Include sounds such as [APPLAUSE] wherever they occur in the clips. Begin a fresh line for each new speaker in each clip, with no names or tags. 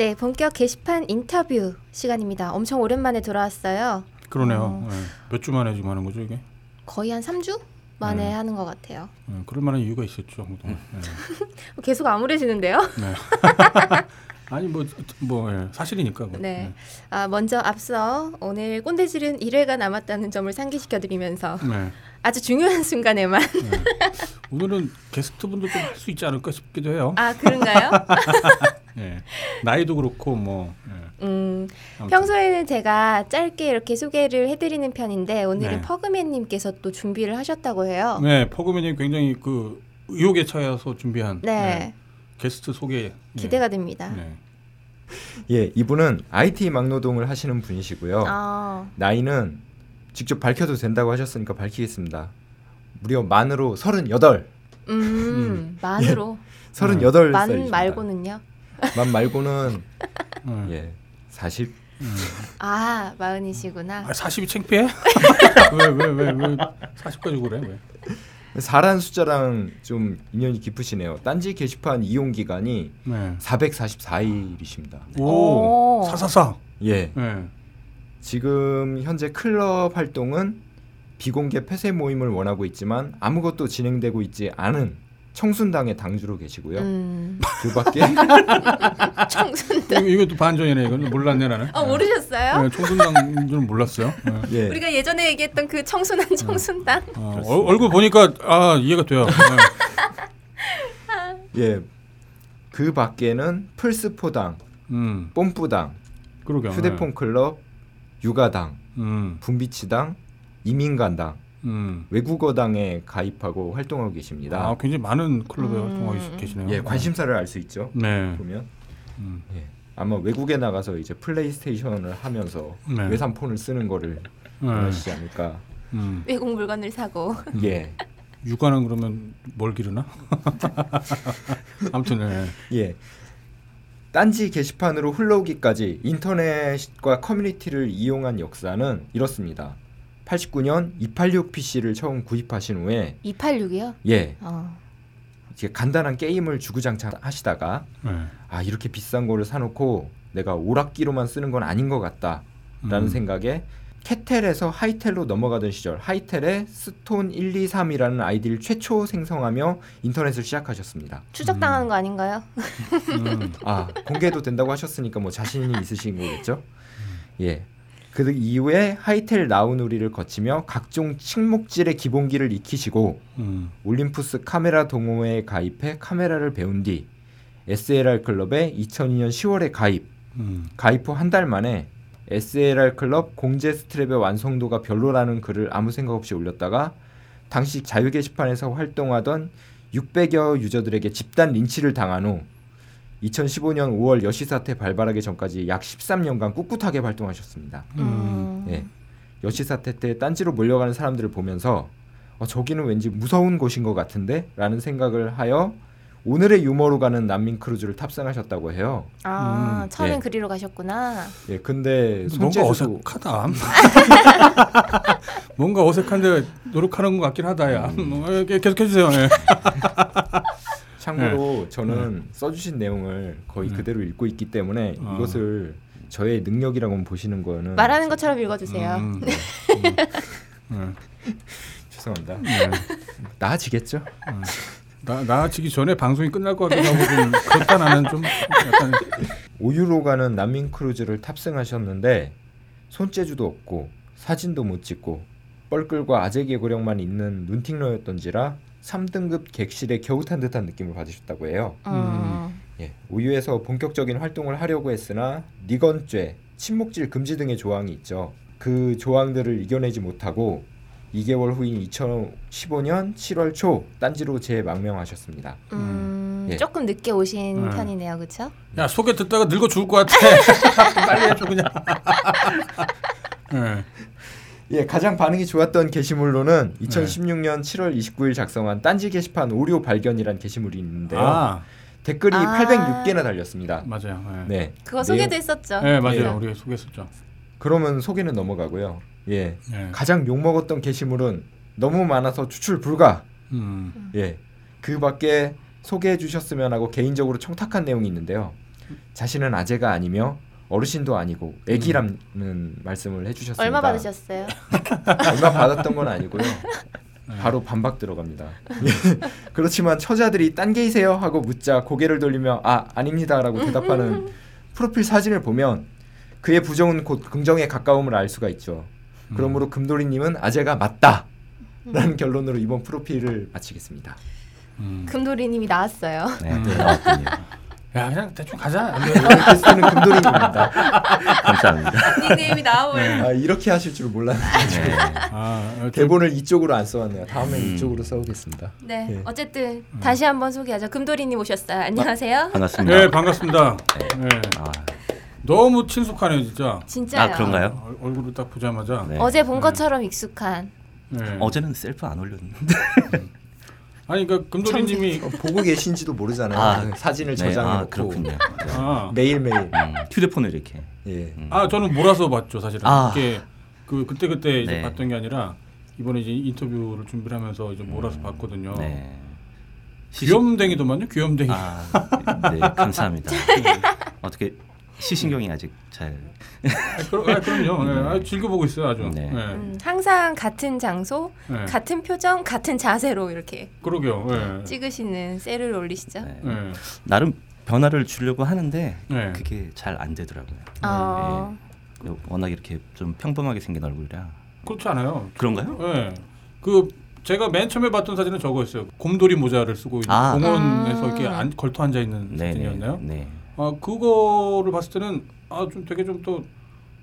네, 본격 게시판 인터뷰 시간입니다. 엄청 오랜만에 돌아왔어요.
그러네요. 어. 네, 몇주 만에 지금 하는 거죠, 이게?
거의 한 3주 만에 네. 하는 것 같아요.
네, 그럴 만한 이유가 있었죠. 음.
네. [LAUGHS] 계속 암울해지는데요. 네.
[LAUGHS] 아니 뭐뭐 뭐, 뭐 예, 사실이니까. 뭐. 네.
아 먼저 앞서 오늘 꼰대질은 1회가 남았다는 점을 상기시켜드리면서 네. 아주 중요한 순간에만.
오늘은 게스트분도 할 수 있지 않을까 싶기도 해요.
아 그런가요? [LAUGHS]
예. 나이도 그렇고 뭐. 예.
음, 평소에는 제가 짧게 이렇게 소개를 해드리는 편인데 오늘은 네. 퍼그맨님께서 또 준비를 하셨다고 해요.
네, 퍼그맨님 굉장히 그 의혹에 차여서 준비한 네. 예, 게스트 소개 예.
기대가 됩니다. 네.
예, 이분은 IT 막노동을 하시는 분이시고요. 아. 나이는 직접 밝혀도 된다고 하셨으니까 밝히겠습니다. 무려 만으로 38. 음, 음.
만으로. 38살.
[LAUGHS] 만
말고는요?
만 말고는 네. 예 40. 음. 아
마흔이시구나. 아, 40이
창피해? 왜 왜왜 [LAUGHS] 왜, 왜, 왜 40까지
그래?
왜? 사란
숫자랑 좀 인연이 깊으시네요. 딴지 게시판 이용 기간이 네. 444일이십니다. 오,
사사사. 예. 네.
지금 현재 클럽 활동은 비공개 폐쇄 모임을 원하고 있지만 아무것도 진행되고 있지 않은 청순당의 당주로 계시고요. 음. 그밖에
[LAUGHS] 청순당
이거 또 반전이네. 이건 몰랐네 나는.
어 모르셨어요? 네,
청순당 줄 몰랐어요. 네.
[LAUGHS] 예. 우리가 예전에 얘기했던 그 청순한 네. 청순당.
어, 어, 얼굴 보니까 아 이해가 돼요. 네. [LAUGHS]
아. 예. 그 밖에는 풀스포당, 음. 뽐뿌당, 휴대폰 클럽, 육아당, 네. 음. 분비치당, 이민간당 음. 외국어당에 가입하고 활동하고 계십니다.
아, 굉장히 많은 클럽에 음. 활동하고 계시네요.
예, 네. 관심사를 알 수 있죠. 네. 보면 음. 예, 아마 외국에 나가서 이제 플레이스테이션을 하면서 네. 외산폰을 쓰는 거를 하시지 네. 않을까.
음. 외국 물건을 사고. [LAUGHS] 예.
육아는 그러면 뭘 기르나? [LAUGHS] 아무튼 네. 예.
딴지 게시판으로 흘러오기까지 인터넷과 커뮤니티를 이용한 역사는 이렇습니다. 89년 286 PC를 처음 구입하신 후에
286이요?
예. 어. 이제 간단한 게임을 주구장창 하시다가 네. 아 이렇게 비싼 거를 사놓고 내가 오락기로만 쓰는 건 아닌 것 같다라는 음. 생각에 캐텔에서 하이텔로 넘어가던 시절 하이텔에 스톤 123이라는 아이디를 최초 생성하며 인터넷을 시작하셨습니다.
추적당하는 음. 거 아닌가요?
음. 아 공개도 된다고 하셨으니까 뭐 자신이 있으신 거겠죠? 음. 예. 그 이후에 하이텔 나우누리를 거치며 각종 침묵질의 기본기를 익히시고 음. 올림푸스 카메라 동호회에 가입해 카메라를 배운 뒤 SLR 클럽에 2002년 10월에 가입. 음. 가입 후 한 달 만에 SLR 클럽 공제 스트랩의 완성도가 별로라는 글을 아무 생각 없이 올렸다가 당시 자유 게시판에서 활동하던 600여 유저들에게 집단 린치를 당한 후 2015년 5월 여시 사태 발발하기 전까지 약 13년간 꿋꿋하게 활동하셨습니다. 음. 음. 예. 여시 사태 때 딴지로 몰려가는 사람들을 보면서 어, 저기는 왠지 무서운 곳인 것 같은데? 라는 생각을 하여 오늘의 유머로 가는 난민 크루즈를 탑승하셨다고 해요. 아,
음. 처음엔 예. 그리로 가셨구나.
예, 근데
뭔가 어색하다. [LAUGHS] 뭔가 어색한데 노력하는 것 같긴 하다야. 음. 계속 해주세요. 네.
참고로 네. 저는 네. 써주신 내용을 거의 네. 그대로 읽고 있기 때문에 어. 이것을 저의 능력이라고 보시는 거는
말하는 것처럼 읽어주세요. 음,
음. [LAUGHS] 죄송합니다. 나아지겠죠?
나아지기 전에 방송이 끝날 것 같기도 하고 좀 그렇다 나는 좀
약간 오유로 가는 난민 크루즈를 탑승하셨는데 손재주도 없고 사진도 못 찍고 뻘글과 아재 개구령만 있는 눈팅러였던지라 3등급 객실에 겨우탄 듯한 느낌을 받으셨다고 해요. 어. 음. 예, 우유에서 본격적인 활동을 하려고 했으나 니건죄, 침묵질 금지 등의 조항이 있죠. 그 조항들을 이겨내지 못하고 2개월 후인 2015년 7월 초 딴지로 재망명하셨습니다. 음,
음, 예. 조금 늦게 오신 음. 편이네요, 그렇죠?
야 소개 듣다가 늙어 죽을 것 같아. [LAUGHS] 빨리 해줘 그냥.
네. [LAUGHS] 예, 가장 반응이 좋았던 게시물로는 2016년 7월 29일 작성한 딴지 게시판 오류 발견이란 게시물이 있는데요. 아. 댓글이 아. 806개나 달렸습니다. 맞아요.
네. 네. 그거 소개도 했었죠.
네, 맞아요. 예. 우리가 소개했었죠.
그러면 소개는 넘어가고요. 예. 네. 가장 욕 먹었던 게시물은 너무 많아서 추출 불가. 음. 예. 그 밖에 소개해 주셨으면 하고 개인적으로 청탁한 내용이 있는데요. 자신은 아재가 아니며 어르신도 아니고 애기라는 말씀을 해주셨습니다. 얼마
받으셨어요? [LAUGHS]
얼마 받았던 건 아니고요. 바로 반박 들어갑니다. [LAUGHS] 그렇지만 처자들이 딴 게이세요 하고 묻자 고개를 돌리며 아 아닙니다라고 대답하는 [LAUGHS] 프로필 사진을 보면 그의 부정은 곧 긍정에 가까움을 알 수가 있죠. 그러므로 음. 금돌이님은 아재가 맞다라는 음. 결론으로 이번 프로필을 마치겠습니다.
음. 금돌이님이 나왔어요. 네, 네 음. 나왔군요.
야 그냥 대충 가자. 네, 이렇게 쓰는 금돌이입니다.
[LAUGHS] 감사합니다. 닉네임이 나오네. 네. 아, 이렇게 하실 줄 몰랐는데 네. [LAUGHS] 아, 대본을 이쪽으로 안 써왔네요. 다음에 음. 이쪽으로 써오겠습니다.
네, 네. 어쨌든 음. 다시 한번 소개하죠. 금돌이님 오셨어요. 안녕하세요.
아, 반갑습니다.
네 반갑습니다. 네. 네. 아. 너무 친숙하네요 진짜.
진짜요. 아
그런가요?
아, 얼,굴을딱 보자마자.
어제 본 것처럼 익숙한. 네.
어제는 셀프 안 올렸는데. 음.
아니 그러니까 금돌이님이 어,
보고 계신지도 모르잖아요. 아, 네, 사진을 네, 저장해 아, 놓고 네. 아, 매일 매일 음,
휴대폰을 이렇게. 예.
음. 아 저는 몰아서 봤죠 사실은. 아. 이게 그 그때 그때 이제 네. 봤던 게 아니라 이번에 이제 인터뷰를 준비하면서 이제 몰아서 음. 봤거든요. 네. 귀염댕이더만요. 귀염댕이. 아, 네, 네 감사합니다. [LAUGHS] 어떻게
시신경이 아직 잘.
아, 그럼, 아, 그럼요. 네. 아, 즐겨보고 있어요, 아주. 네. 네.
음, 항상 같은 장소, 네. 같은 표정, 같은 자세로 이렇게. 그러게요. 네. 찍으시는 셀을 올리시죠. 네.
네. 나름 변화를 주려고 하는데 네. 그게 잘 안 되더라고요. 아. 워낙 이렇게 좀 평범하게 생긴 얼굴이라.
그렇지 않아요.
그런가요? 네.
그 제가 맨 처음에 봤던 사진은 저거였어요. 곰돌이 모자를 쓰고 아. 공원에서 아. 이렇게 안, 걸터 앉아 있는 사진이었나요? 네. 어, 그거를 봤을 때는 아, 좀 되게 좀 또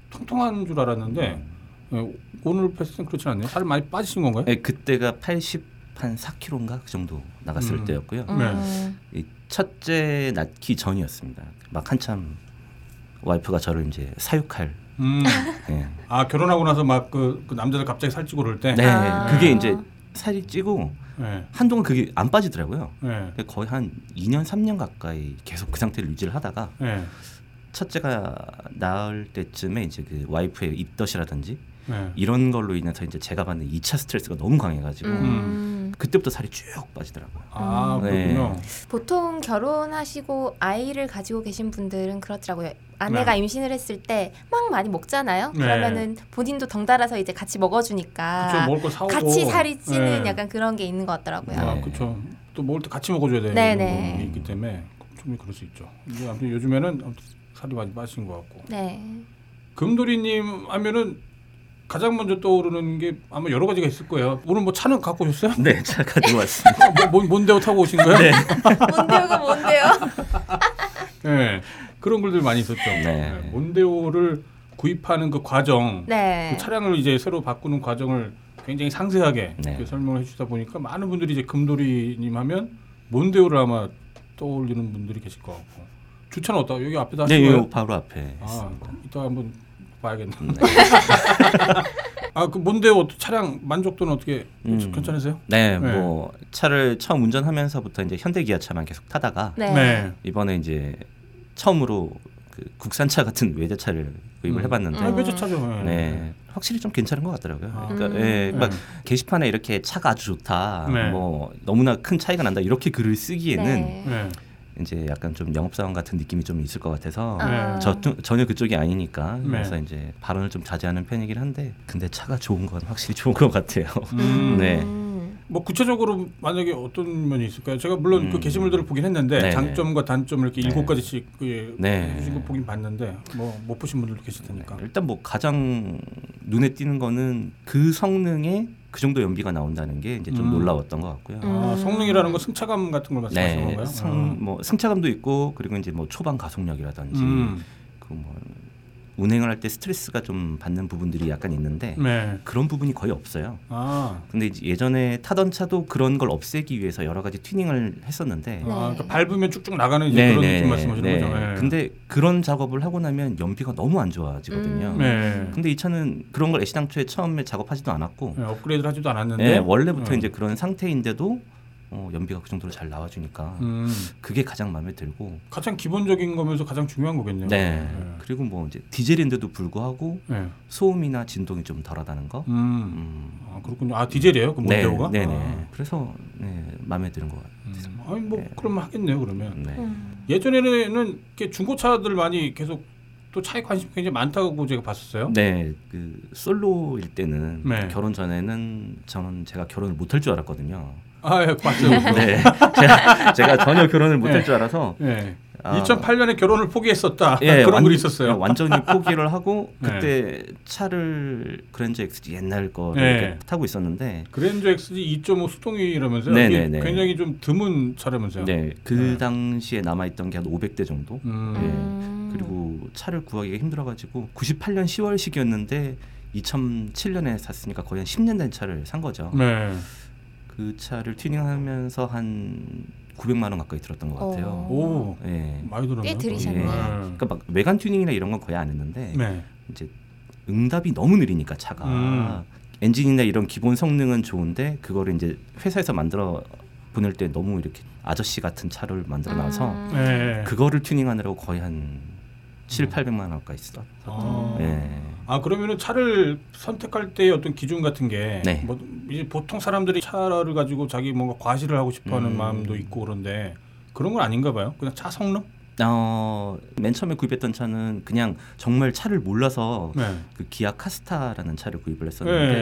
통통한 줄 알았는데 예, 오늘 패스는 그렇지 않네요. 살 많이 빠지신 건가요?
네, 그때가 80. 한 4kg인가 그 정도 나갔을 음. 때였고요. 음. 네. 첫째 낳기 전이었습니다. 막 한참 와이프가 저를 이제 사육할. 음.
네. 아 결혼하고 나서 막그 그 남자들 갑자기 살찌고 그럴 때.
네,
아.
그게 이제 살이 찌고 네. 한동안 그게 안 빠지더라고요. 네. 거의 한 2년 3년 가까이 계속 그 상태를 유지를 하다가 네. 첫째가 낳을 때쯤에 이제 그 와이프의 입덧이라든지 네. 이런 걸로 인해서 이제 제가 받는 2차 스트레스가 너무 강해가지고 음. 그때부터 살이 쭉 빠지더라고요. 아
그렇군요. 네. 보통 결혼하시고 아이를 가지고 계신 분들은 그렇더라고요. 아내가 네. 임신을 했을 때 막 많이 먹잖아요. 네. 그러면은 본인도 덩달아서 이제 같이 먹어주니까
그쵸,
같이 살이 찌는 네. 약간 그런 게 있는 것 같더라고요. 아,
그렇죠. 또 먹을 때 같이 먹어줘야 되는 네네. 있기 때문에 좀 그럴 수 있죠. 아무튼 요즘에는 살이 많이 빠진 것 같고. 네. 금돌이님 하면은 가장 먼저 떠오르는 게 아마 여러 가지가 있을 거예요. 오늘 뭐 차는 갖고 오셨어요?
네, 차 가지고 [LAUGHS] 왔습니다.
아, 뭐, 뭔데요 타고 오신 거예요? 네.
몬데오가 [LAUGHS] 뭔데요? [LAUGHS] 네,
그런 글들 많이 있었죠. 네. 네. 몬데오를 구입하는 그 과정, 네. 그 차량을 이제 새로 바꾸는 과정을 굉장히 상세하게 네. 설명을 해주다 보니까 많은 분들이 이제 금돌이님 하면 몬데오를 아마 떠올리는 분들이 계실 것 같고 주차는 어떠? 여기 앞에다
네, 여기 바로 앞에. 아, 있습니다.
이따 한번 봐야겠네. 음, 네. [LAUGHS] 아그 뭔데 어 차량 만족도는 어떻게 음. 괜찮으세요?
네, 네, 뭐 차를 처음 운전하면서부터 이제 현대 기아차만 계속 타다가 네. 네. 이번에 이제 처음으로 그 국산차 같은 외제차를 구입을 음. 해봤는데 아, 외제차죠. 네. 네 확실히 좀 괜찮은 것 같더라고요. 아. 그러니까, 예, 막 그러니까 네. 게시판에 이렇게 차가 아주 좋다, 뭐 너무나 큰 차이가 난다 이렇게 글을 쓰기에는. 이제 약간 좀 영업사원 같은 느낌이 좀 있을 것 같아서 아. 네. 저, 전혀 그쪽이 아니니까 네. 그래서 이제 발언을 좀 자제하는 편이긴 한데 근데 차가 좋은 건 확실히 좋은 것 같아요. 음. [LAUGHS] 네.
뭐 구체적으로 만약에 어떤 면이 있을까요? 제가 물론 그 음. 그 게시물들을 보긴 했는데 네. 네. 장점과 단점을 이렇게 일곱 네. 가지씩 그 예, 네. 해 보긴 봤는데 뭐 못 보신 분들도 계실 테니까
일단 뭐 가장 눈에 띄는 거는 그 성능에 그 정도 연비가 나온다는 게 이제 좀 음. 놀라웠던 것 같고요. 아,
음. 성능이라는 건 승차감 같은 걸 말씀하시는 네, 건가요? 성,
뭐 승차감도 있고 그리고 이제 뭐 초반 가속력이라든지 음. 그뭐 운행을 할 때 스트레스가 좀 받는 부분들이 약간 있는데 네. 그런 부분이 거의 없어요. 아. 근데 예전에 타던 차도 그런 걸 없애기 위해서 여러 가지 튜닝을 했었는데 아, 네.
그러니까 밟으면 쭉쭉 나가는 이제 네, 그런 네, 느낌
말씀하시는 네. 거죠. 네. 근데 그런 작업을 하고 나면 연비가 너무 안 좋아지거든요. 음. 네. 근데 이 차는 그런 걸 애시당초에 처음에 작업하지도 않았고
업그레이드 하지도 않았는데
원래부터 어. 이제 그런 상태인데도 어, 연비가 그 정도로 잘 나와주니까 음. 그게 가장 마음에 들고
가장 기본적인 거면서 가장 중요한 거겠네요. 네. 네.
그리고 뭐 이제 디젤인데도 불구하고 네. 소음이나 진동이 좀 덜하다는 거. 음.
음. 아 그렇군요. 아 디젤이에요? 그 네. 모델가? 네네.
아. 그래서 네, 마음에 드는 것 같아요. 음. 아니
뭐 네. 그럼 하겠네요. 그러면 네. 음. 예전에는 이렇게 중고차들 많이 계속 또 차에 관심 굉장히 많다고 제가 봤었어요.
네, 그 솔로일 때는 네. 결혼 전에는 저는 제가 결혼을 못 할 줄 알았거든요.
아, 예, 맞어 [LAUGHS] 네.
제가, 제가 전혀 결혼을 못할 예. 줄 알아서. 예.
아, 2008년에 결혼을 포기했었다. 예, 그런 완, 글이 있었어요. 예,
완전히 포기를 하고 [LAUGHS] 네. 그때 차를 그랜저 XG 옛날 거를 네. 타고 있었는데
그랜저 XG 2.5 수동이라면서요. 네네네. 굉장히 좀 드문 차라면서요. 네,
그 당시에 남아 있던 게 한 500대 정도. 음. 예. 그리고 차를 구하기가 힘들어가지고 98년 10월식이었는데 2007년에 샀으니까 거의 한 10년 된 차를 산 거죠. 네. 그 차를 튜닝하면서 한 900만 원 가까이 들었던 것 같아요. 어.
오, 예. 많이 들었네요. 꽤 들이셨네요. 예. 네. 그러니까
막 외관 튜닝이나 이런 건 거의 안 했는데 네. 이제 응답이 너무 느리니까 차가 음. 엔진이나 이런 기본 성능은 좋은데 그거를 이제 회사에서 만들어 보낼 때 너무 이렇게 아저씨 같은 차를 만들어 놔서 음. 네. 그거를 튜닝하느라고 거의 한 7, 800만 원 가까이 썼던.
아. 예. 아 그러면은 차를 선택할 때 어떤 기준 같은 게 네. 뭐, 이제 보통 사람들이 차를 가지고 자기 뭔가 과시를 하고 싶어하는 음. 마음도 있고 그런데 그런 건 아닌가 봐요. 그냥 차 성능?
어, 맨 처음에 구입했던 차는 그냥 정말 차를 몰라서 네. 그 기아 카스타라는 차를 구입을 했었는데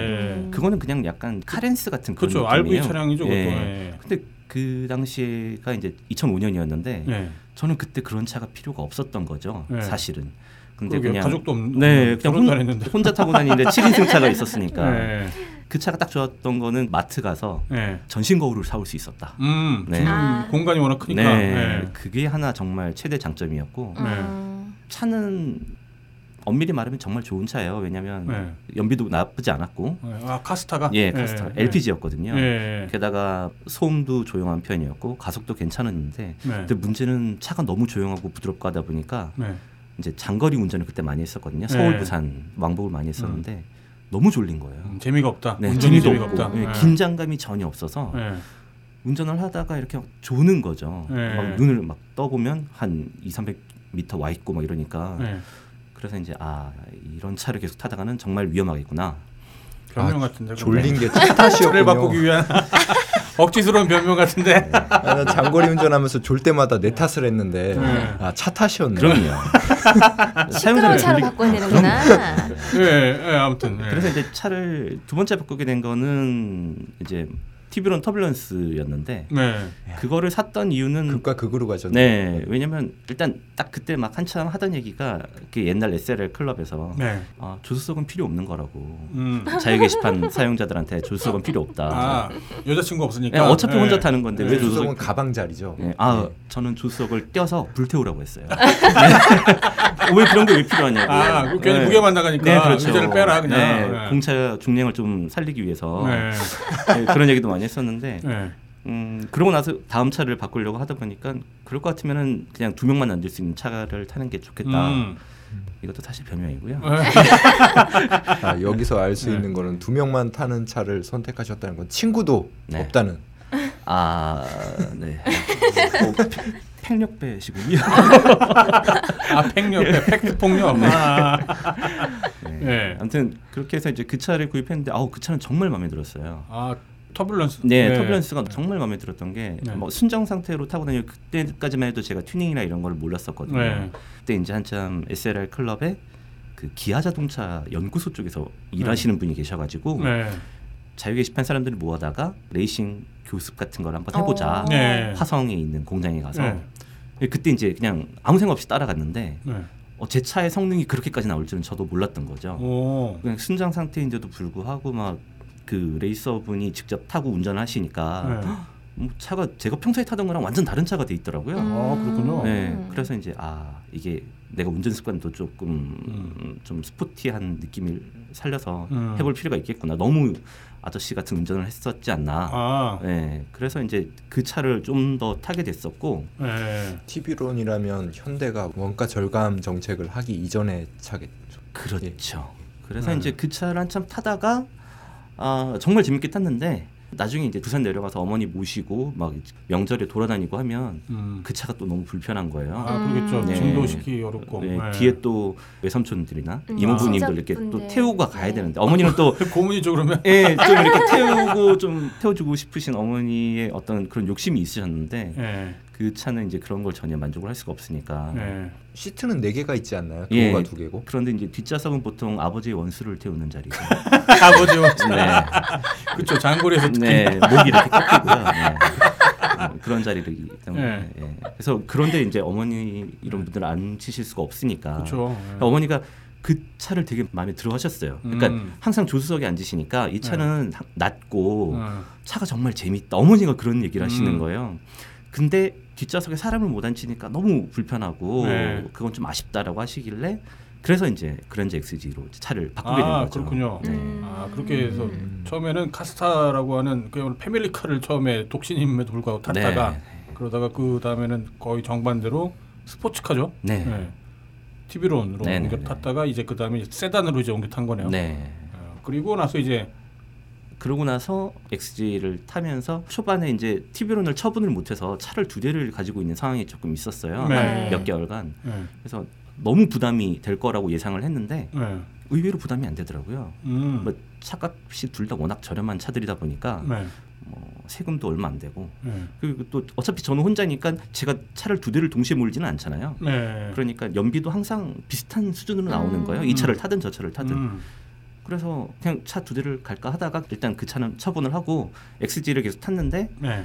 네. 그거는 그냥 약간 카렌스 같은
그런 그렇죠. RV 차량이죠. 예. 네.
근데 그 당시가 이제 2005년이었는데 저는 그때 그런 차가 필요가 없었던 거죠. 네. 사실은.
근데 그냥 가족도 없는 네
그냥 혼, 혼자 타고 다니는데 7인승 [LAUGHS] 차가 있었으니까 네. 그 차가 딱 좋았던 거는 마트 가서 네. 전신 거울을 사올 수 있었다. 음,
네. 아. 공간이 워낙 크니까 네.
네. 그게 하나 정말 최대 장점이었고 어. 네. 차는 엄밀히 말하면 정말 좋은 차예요. 왜냐하면 네. 연비도 나쁘지 않았고.
네. 아 카스타가?
예, 카스타. 네. LPG였거든요. 네. 게다가 소음도 조용한 편이었고 가속도 괜찮았는데, 근데 문제는 차가 너무 조용하고 부드럽고 하다 보니까 이제 장거리 운전을 그때 많이 했었거든요. 서울 네. 부산 왕복을 많이 했었는데 음. 너무 졸린 거예요.
음, 재미가 없다.
네, 운전이 재미가 없고, 없다. 네. 네. 긴장감이 전혀 없어서 네. 운전을 하다가 이렇게 조는 거죠. 네. 막 눈을 막 떠보면 한 2, 300m 와 있고 막 이러니까 그래서 이제 아 이런 차를 계속 타다가는 정말 위험하겠구나.
변명 아, 같은데 졸린 게 [LAUGHS] 탓이었군요. 바꾸기 위한 [LAUGHS] 억지스러운 변명 같은데. 나
네. 장거리 운전하면서 졸 때마다 내 탓을 했는데 네. 아, 차 탓이었네.
그럼요. [LAUGHS] 시끄러운 차로 바꿔야 되는구나.
예, 예, 아무튼. 예. 그래서 이제 차를 두 번째 바꾸게 된 거는 이제 t v 론는 터블런스였는데 네. 그거를 샀던 이유는
극과 극으로 가셨네. 네,
왜냐면 일단 딱 그때 막 한참 하던 얘기가 그 옛날 SLL 클럽에서 네. 아, 조수석은 필요 없는 거라고 음. 자유 게시판 [LAUGHS] 사용자들한테 조수석은 필요 없다. 아,
여자친구 없으니까.
네, 어차피 네. 혼자 타는 건데 왜
네, 조수석은 조수석... 가방 자리죠. 네,
아, 저는 조수석을 떼어서 불태우라고 했어요. [LAUGHS] 왜 그런 게 왜 필요하냐고.
아, 괜히 무게만 나가니까 네, 그렇죠. 의자를 빼라
그냥. 공차 중량을 좀 살리기 위해서 그런 얘기도 많이. 했었는데 네. 음, 그러고 나서 다음 차를 바꾸려고 하다 보니까 그럴 것 같으면은 그냥 두 명만 앉을 수 있는 차를 타는 게 좋겠다. 음. 이것도 사실 변명이고요.
예. 아, 여기서 알 수 있는 거는 두 명만 타는 차를 선택하셨다는 건 친구도 네. 없다는. 아, 네.
팽력배시군요. [LAUGHS]
아, 팽력배, 팩트 폭력.
네.
아.
네. 네. 아무튼 그렇게 해서 이제 그 차를 구입했는데 아우 그 차는 정말 마음에 들었어요. 아,
터블런스.
네, 네. 터블런스가 정말 마음에 들었던 게뭐 네. 순정 상태로 타고 다니고 그때까지만 해도 제가 튜닝이나 이런 걸 몰랐었거든요. 네. 그때 이제 한참 SLR 클럽에 그 기아 자동차 연구소 쪽에서 네. 일하시는 분이 계셔가지고 자유 게시판 사람들을 모아다가 레이싱 교습 같은 걸 한번 어. 해보자. 네. 화성에 있는 공장에 가서 네. 예, 그때 이제 그냥 아무 생각 없이 따라갔는데 네. 어, 제 차의 성능이 그렇게까지 나올 줄은 저도 몰랐던 거죠. 오. 그냥 순정 상태인데도 불구하고 막그 레이서분이 직접 타고 운전하시니까 네. 뭐 차가 제가 평소에 타던 거랑 완전 다른 차가 돼 있더라고요. 아 그렇군요. 네, 그래서 이제 아 이게 내가 운전 습관도 조금 좀 스포티한 느낌을 살려서 음. 해볼 필요가 있겠구나. 너무 아저씨 같은 운전을 했었지 않나. 아. 네, 그래서 이제 그 차를 좀 더 타게 됐었고. 네.
TV론이라면 현대가 원가 절감 정책을 하기 이전의 차겠죠.
그렇죠. 예. 그래서 음. 이제 그 차를 한참 타다가 아, 정말 재밌게 탔는데 나중에 이제 부산 내려가서 어머니 모시고 막 명절에 돌아다니고 하면 음. 그 차가 또 너무 불편한 거예요.
아그러죠 네. 진도시키 어렵고 네. 네.
뒤에 또 외삼촌들이나 음. 아, 이모부님들 아. 이렇게 또 태우고 가야 네. 되는데 어머니는
또 [LAUGHS] 고문이죠 그러면. 예, 좀
이렇게 태우고 좀 태워주고 싶으신 어머니의 어떤 그런 욕심이 있으셨는데 예. 그 차는 이제 그런 걸 전혀 만족을 할 수가 없으니까. 네.
시트는 네 개가 있지 않나요? 도어가 예. 두 개고.
그런데 이제 뒷좌석은 보통 아버지의 원수를 태우는 자리죠.
[LAUGHS] 아버지 원수. 네. 그렇죠. 장고리에서 네. 목이 이렇게
꺾이고요. 네. 뭐 그런 자리이기 때문에. 네. 예. 그래서 그런데 이제 어머니 이런 분들은 안 치실 수가 없으니까. 그렇죠. 그 어머니가 그 차를 되게 마음에 들어 하셨어요. 그러니까 음. 항상 조수석에 앉으시니까 이 차는 네. 낮고 차가 정말 재밌다. 어머니가 그런 얘기를 하시는 음. 거예요. 근데 뒷좌석에 사람을 못 앉히니까 너무 불편하고 네. 그건 좀 아쉽다라고 하시길래 그래서 이제 그랜저 XG로 차를 바꾸게 아, 된
거죠. 그렇군요. 네. 음. 아 그렇게 해서 음. 처음에는 카스타라고 하는 그 패밀리카를 처음에 독신임에도 불구하고 네. 탔다가 네. 그러다가 그 다음에는 거의 정반대로 스포츠카죠. 네. 네. 티비론으로 네, 네, 옮겨 탔다가 이제 그 다음에 세단으로 이제 옮겨 탄 거네요. 네. 아, 그리고 나서 이제
그러고 나서 XG를 타면서 초반에 이제 티비론을 처분을 못해서 차를 두 대를 가지고 있는 상황이 조금 있었어요. 네. 몇 개월간. 네. 그래서 너무 부담이 될 거라고 예상을 했는데 네. 의외로 부담이 안 되더라고요. 음. 뭐 차값이 둘 다 워낙 저렴한 차들이다 보니까 네. 뭐 세금도 얼마 안 되고 네. 그리고 또 어차피 저는 혼자니까 제가 차를 두 대를 동시에 몰지는 않잖아요. 네. 그러니까 연비도 항상 비슷한 수준으로 나오는 음. 거예요. 이 차를 음. 타든 저 차를 타든. 음. 그래서 그냥 차 두 대를 갈까 하다가 일단 그 차는 처분을 하고 XG를 계속 탔는데 네.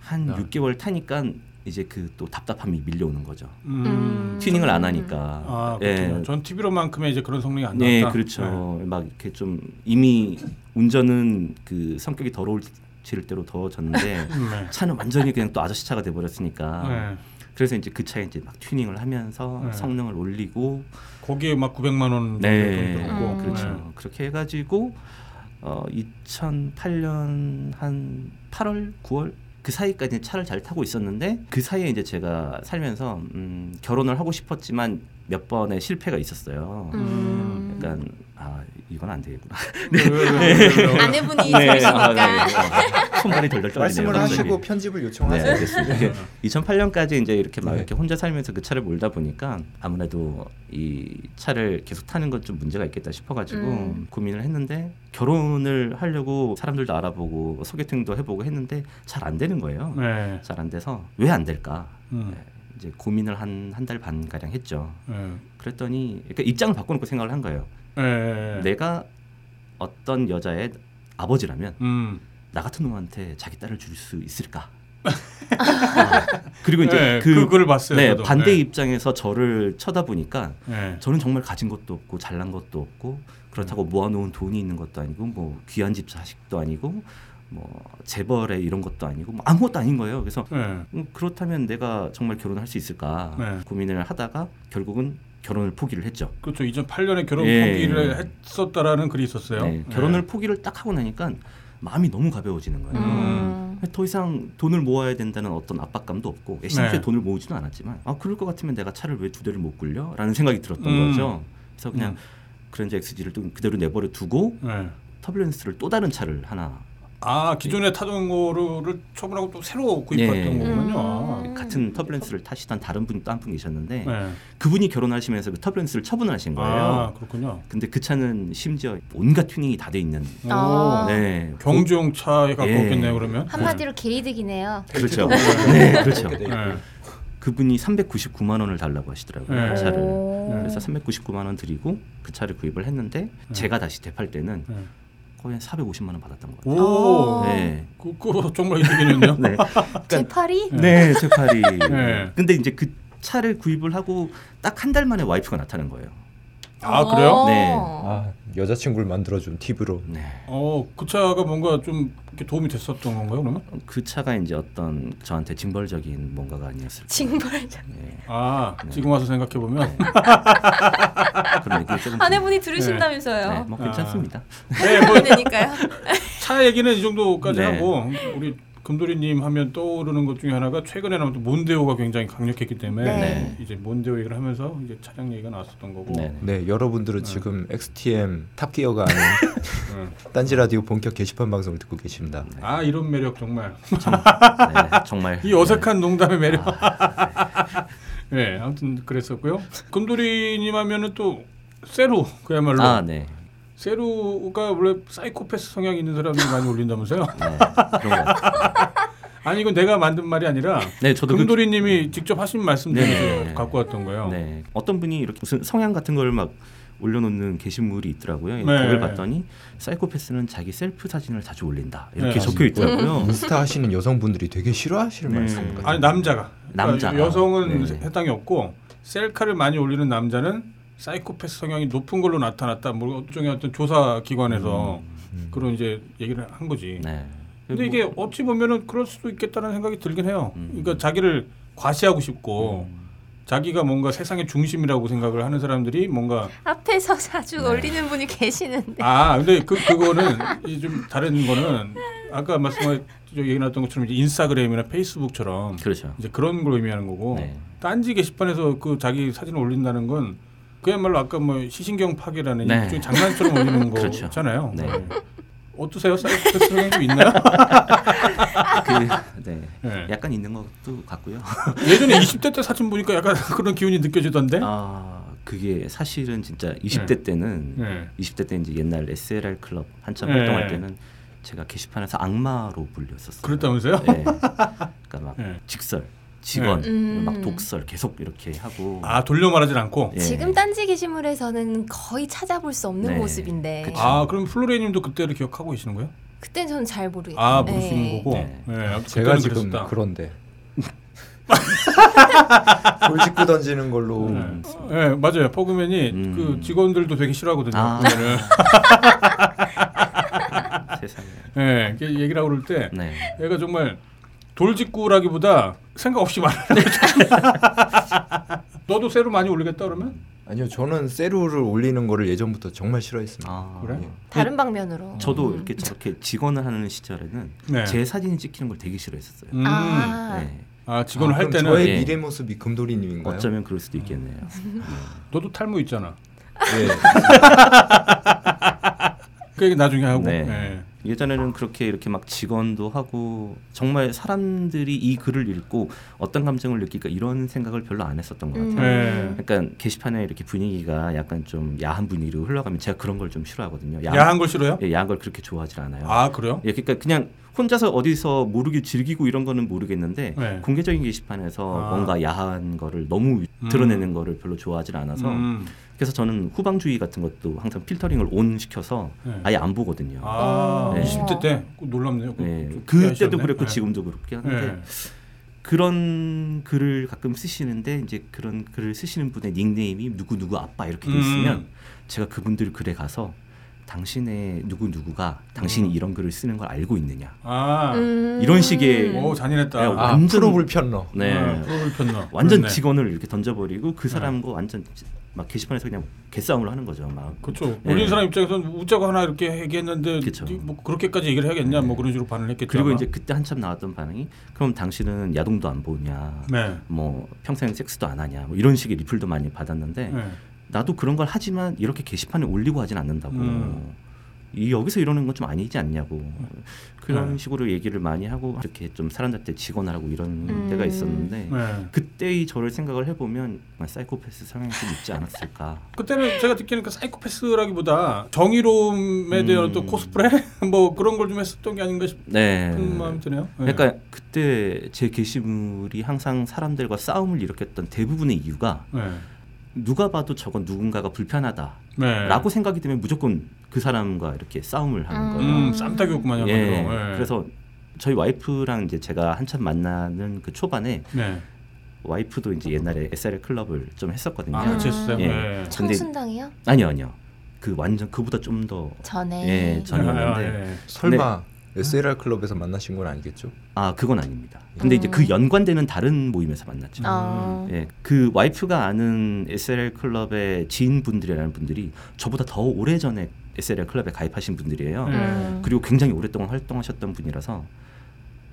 한 네. 6개월 타니까 이제 그 또 답답함이 밀려오는 거죠. 음. 음. 튜닝을 안 음. 하니까. 아,
예. 전 TV로만큼의 이제 그런 성능이 안 네, 나왔다.
그렇죠. 네. 막 이렇게 좀 이미 운전은 그 성격이 더러울 지를 대로 더워졌는데 [LAUGHS] 네. 차는 완전히 그냥 또 아저씨 차가 돼 버렸으니까. 네. 그래서 이제 그 차에 이제 막 튜닝을 하면서 네. 성능을 올리고
거기에 막 900만 원 네. 들고
음, 그렇죠. 네. 그렇게 해가지고 어, 2008년 한 8월 9월 그 사이까지 차를 잘 타고 있었는데 그 사이에 이제 제가 살면서 음, 결혼을 하고 싶었지만 몇 번의 실패가 있었어요. 음. 약간 아 이건 안 되겠구나.
[LAUGHS] 네. 아내분이 저시니까
네. 아, 네, 손발이 덜덜 떨리네요.
말씀을
하시고
편집을 요청하세요. 네,
2008년까지 이제 이렇게 막 이렇게 혼자 살면서 그 차를 몰다 보니까 아무래도 이 차를 계속 타는 것좀 문제가 있겠다 싶어가지고 음. 고민을 했는데 결혼을 하려고 사람들도 알아보고 소개팅도 해보고 했는데 잘 안 되는 거예요. 잘 안 돼서 왜 안 될까? 음. 이제 고민을 한 한 달 반 가량 했죠. 네. 그랬더니 그러니까 입장을 바꿔놓고 생각을 한 거예요. 네. 내가 어떤 여자의 아버지라면 음. 나 같은 놈한테 자기 딸을 줄 수 있을까? [LAUGHS] 아,
그리고 이제 네, 그, 그걸 봤어요. 네,
저도. 반대 네. 입장에서 저를 쳐다보니까 네. 저는 정말 가진 것도 없고 잘난 것도 없고 그렇다고 모아놓은 돈이 있는 것도 아니고 뭐 귀한 집 자식도 아니고 뭐재벌의 이런 것도 아니고 뭐 아무것도 아닌 거예요. 그래서 네. 음, 그렇다면 내가 정말 결혼할 수 있을까 네. 고민을 하다가 결국은 결혼을 포기를 했죠.
그렇죠. 2008년에 결혼 예. 포기를 했었다라는 글이 있었어요. 네. 네.
결혼을 포기를 딱 하고 나니까 마음이 너무 가벼워지는 거예요. 음. 더 이상 돈을 모아야 된다는 어떤 압박감도 없고 심지어 네. 돈을 모으지는 않았지만 아 그럴 것 같으면 내가 차를 왜 두 대를 못 굴려?라는 생각이 들었던 음. 거죠. 그래서 그냥 음. 그랜저 XG를 그대로 내버려 두고 네. 터뷸런스를 또 다른 차를 하나
아 네. 기존에 타던 거를 처분하고 또 새로 구입했던 예. 거군요. 아.
같은 터블렌스를 타시던 다른 분이 또 한 분 계셨는데 네. 그분이 결혼하시면서 그 터블렌스를 처분 하신 거예요. 아, 그렇군요. 근데 그 차는 심지어 온갖 튜닝이 다 돼 있는. 아.
네. 경주용 차가그렇겠네요 예. 그러면.
한마디로 게이득이네요.
그렇죠. [LAUGHS]
네, 그렇죠.
네, 그렇죠. 그분이 399만 원을 달라고 하시더라고요 네. 그 차를. 그래서 399만 원 드리고 그 차를 구입을 했는데 제가 다시 되팔 때는. 거의 450만 원 받았던 것 같아요. 오,
네. 그, 그 정말 이득이네요. [LAUGHS] 네. [LAUGHS]
그러니까, 제 팔이?
네, 네 제 팔이. [LAUGHS] 네. 근데 이제 그 차를 구입을 하고 딱 한 달 만에 와이프가 나타난 거예요.
아 그래요? 네. 아.
여자친구를 만들어준 팁으로. 네.
어, 그 차가 뭔가 좀 도움이 됐었던 건가요, 그러면?
그 차가 이제 어떤 저한테 징벌적인 뭔가가 아니었을 징벌적. 네.
아, 네. 지금 와서 생각해 보면. 네. [LAUGHS]
아내분이 들으신다면서요. 네, 네,
뭐 괜찮습니다. 아. 네, 뭐,
차니까요. 차 얘기는 이 정도까지 하고 우리 금돌이님 하면 떠오르는 것 중에 하나가 최근에 나온 몬데오가 굉장히 강력했기 때문에 네. 이제 몬데오 얘기를 하면서 이제 차량 얘기가 나왔었던 거고.
네, 네 여러분들은 네. 지금 XTM 탑기어가 아닌 [LAUGHS] 네. 딴지 라디오 본격 게시판 방송을 듣고 계십니다.
네. 아 이런 매력 정말. 정말. 이 어색한 농담의 매력. 아. [LAUGHS] 네, 아무튼 그랬었고요. 금돌이님 하면은 또 세로 그야말로. 아, 네. 세루가 원래 사이코패스 성향이 있는 사람들이 [LAUGHS] 많이 올린다면서요? 네, [LAUGHS] 아니 이건 내가 만든 말이 아니라 네, 저도 그 금돌이님이 그... 직접 하신 말씀 중에 네. 갖고 왔던 거예요. 네.
어떤 분이 이렇게 무슨 성향 같은 걸 막 올려놓는 게시물이 있더라고요. 네. 그걸 봤더니 사이코패스는 자기 셀프 사진을 자주 올린다 이렇게 네. 적혀 있더라고요.
음. 인스타 하시는 여성분들이 되게 싫어하시는 네. 말씀 같아요.
아니 남자가 남자 그러니까 여성은 네. 해당이 없고 셀카를 많이 올리는 남자는 사이코패스 성향이 높은 걸로 나타났다. 뭐 어떤 어떤 조사 기관에서 음, 음, 음. 그런 이제 얘기를 한 거지. 네. 근데 이게 어찌 보면은 그럴 수도 있겠다는 생각이 들긴 해요. 음. 그러니까 자기를 과시하고 싶고 음. 자기가 뭔가 세상의 중심이라고 생각을 하는 사람들이 뭔가
앞에서 자주 네. 올리는 분이 계시는데
아 근데 그 그거는 좀 다른 거는 아까 말씀하신 얘기 나왔던 것처럼 이제 인스타그램이나 페이스북처럼 그렇죠. 이제 그런 걸 의미하는 거고 네. 딴지 게시판에서 그 자기 사진을 올린다는 건 그야말로 아까 뭐 시신경 파괴라는 네. 일종의 장난처럼 올리는 [LAUGHS] 그렇죠. 거잖아요. 네. 어떠세요? 사이드 스트좀 있나요? [LAUGHS]
그, 네. 네. 약간 있는 것도 같고요.
[LAUGHS] 예전에 20대 때 사진 보니까 약간 그런 기운이 느껴지던데. 아,
그게 사실은 진짜 20대 네. 때는 네. 20대 때 이제 옛날 SLR 클럽 한참 네. 활동할 때는 제가 게시판에서 악마로 불렸었어요.
그랬다면서요? 네. 그러니까
막 네. 직설. 직원 네. 뭐 음. 막 독설 계속 이렇게 하고
아 돌려 말하진 않고 예.
지금 딴지 게시물에서는 거의 찾아볼 수 없는 네. 모습인데 그쵸.
아 그럼 플로레님도 그때를 기억하고 계시는 거예요?
그때 저는 잘 모르겠어요. 아
모르시는 네. 거고 네. 네.
네. 제가 지금 그랬다 그런데
돌 [LAUGHS] 짚고 던지는 걸로.
네, 네 맞아요. 퍼그맨이 음. 그 직원들도 되게 싫어하거든요. 아. [LAUGHS] 세상에. 네, 얘기라고 그럴 때 네. 얘가 정말 돌직구라기보다 생각 없이 말하는 [LAUGHS] 너도 세로 많이 올리겠다 그러면?
아니요, 저는 세루를 올리는 거를 예전부터 정말 싫어했습니다. 아,
그래? 예. 다른 방면으로.
저도 음. 이렇게 저렇게 직원을 하는 시절에는 네. 제 사진 찍히는 걸 되게 싫어했었어요. 음. 아.
네. 아 직원을 아, 할 때는
저의 예. 미래 모습이 금돌이님인가요?
어쩌면 그럴 수도 있겠네요.
음. 예. 너도 탈모 있잖아. 네. 그 얘기 나중에 하고. 네. 네.
예전에는 그렇게 이렇게 막 직원도 하고 정말 사람들이 이 글을 읽고 어떤 감정을 느낄까 이런 생각을 별로 안 했었던 것 같아요. 음. 네. 그러 그러니까 게시판에 이렇게 분위기가 약간 좀 야한 분위기로 흘러가면 제가 그런 걸 좀 싫어하거든요.
야한, 야한, 걸 싫어요?
예, 야한 걸 그렇게 좋아하지 않아요.
아 그래요?
예, 그러니까 그냥 혼자서 어디서 모르게 즐기고 이런 거는 모르겠는데 네. 공개적인 게시판에서 아. 뭔가 야한 거를 너무 드러내는 음. 거를 별로 좋아하지 않아서. 음. 그래서 저는 후방주의 같은 것도 항상 필터링을 온 시켜서 네. 아예 안 보거든요.
아, 네. 20대 때 놀랍네요. 그 네.
그때도 그랬고 네. 지금도 그렇게 하는데 네. 그런 글을 가끔 쓰시는데 이제 그런 글을 쓰시는 분의 닉네임이 누구 누구 아빠 이렇게 돼 음. 있으면 음. 제가 그분들 글에 가서 당신의 누구 누구가 당신이 음. 이런 글을 쓰는 걸 알고 있느냐 아. 음. 이런 식의
오 잔인했다 네, 아, 완전 네. 아, 프로 불편러 네, 네.
프로 불편러 완전 그렇네. 직원을 이렇게 던져버리고 그 사람과 네. 완전 막 게시판에서 그냥 개싸움을 하는 거죠. 막
그렇죠. 네. 예. 올린 사람 입장에서는 웃자고 하나 이렇게 얘기했는데 그쵸. 뭐 그렇게까지 얘기를 해야겠냐 뭐 네. 뭐 그런 식으로 반응을 했겠죠.
그리고 이제 그때 한참 나왔던 반응이 그럼 당신은 야동도 안 보냐, 네. 뭐 평생 섹스도 안 하냐, 뭐 이런 식의 리플도 많이 받았는데 네. 나도 그런 걸 하지만 이렇게 게시판에 올리고 하진 않는다고. 음. 여기서 이러는 건 좀 아니지 않냐고 그런 네. 식으로 얘기를 많이 하고 이렇게 좀 사람들한테 직언하고 이런 음. 때가 있었는데 네. 그때의 저를 생각을 해보면 사이코패스 성향이 좀 있지 않았을까
[LAUGHS] 그때는 제가 느끼니까 그 사이코패스라기보다 정의로움에 대한 또 음. 코스프레 [LAUGHS] 뭐 그런 걸 좀 했었던 게 아닌가 싶은 네. 마음이 드네요
네. 그러니까 그때 제 게시물이 항상 사람들과 싸움을 일으켰던 대부분의 이유가 네. 누가 봐도 저건 누군가가 불편하다라고 네. 생각이 되면 무조건 그 사람과 이렇게 싸움을 하는 음. 거예요.
음, 쌈따기였구만 예. 네.
그래서 저희 와이프랑 이제 제가 한참 만나는 그 초반에 네. 와이프도 이제 옛날에 SRL 클럽을 좀 했었거든요. 아, 같이 어요
예. 네. 청순당이요?
아니요, 아니요. 그 완전 그보다 좀 더
전에 예, 전이었는데
아, 예. 설마 s l 클럽에서 만나신 건 아니겠죠?
아 그건 아닙니다. 근데 음. 이제 그 연관되는 다른 모임에서 만났죠. 음. 예, 그 와이프가 아는 s l 클럽의 지인분들이라는 분들이 저보다 더 오래 전에 SLL 클럽에 가입하신 분들이에요. 음. 그리고 굉장히 오랫동안 활동하셨던 분이라서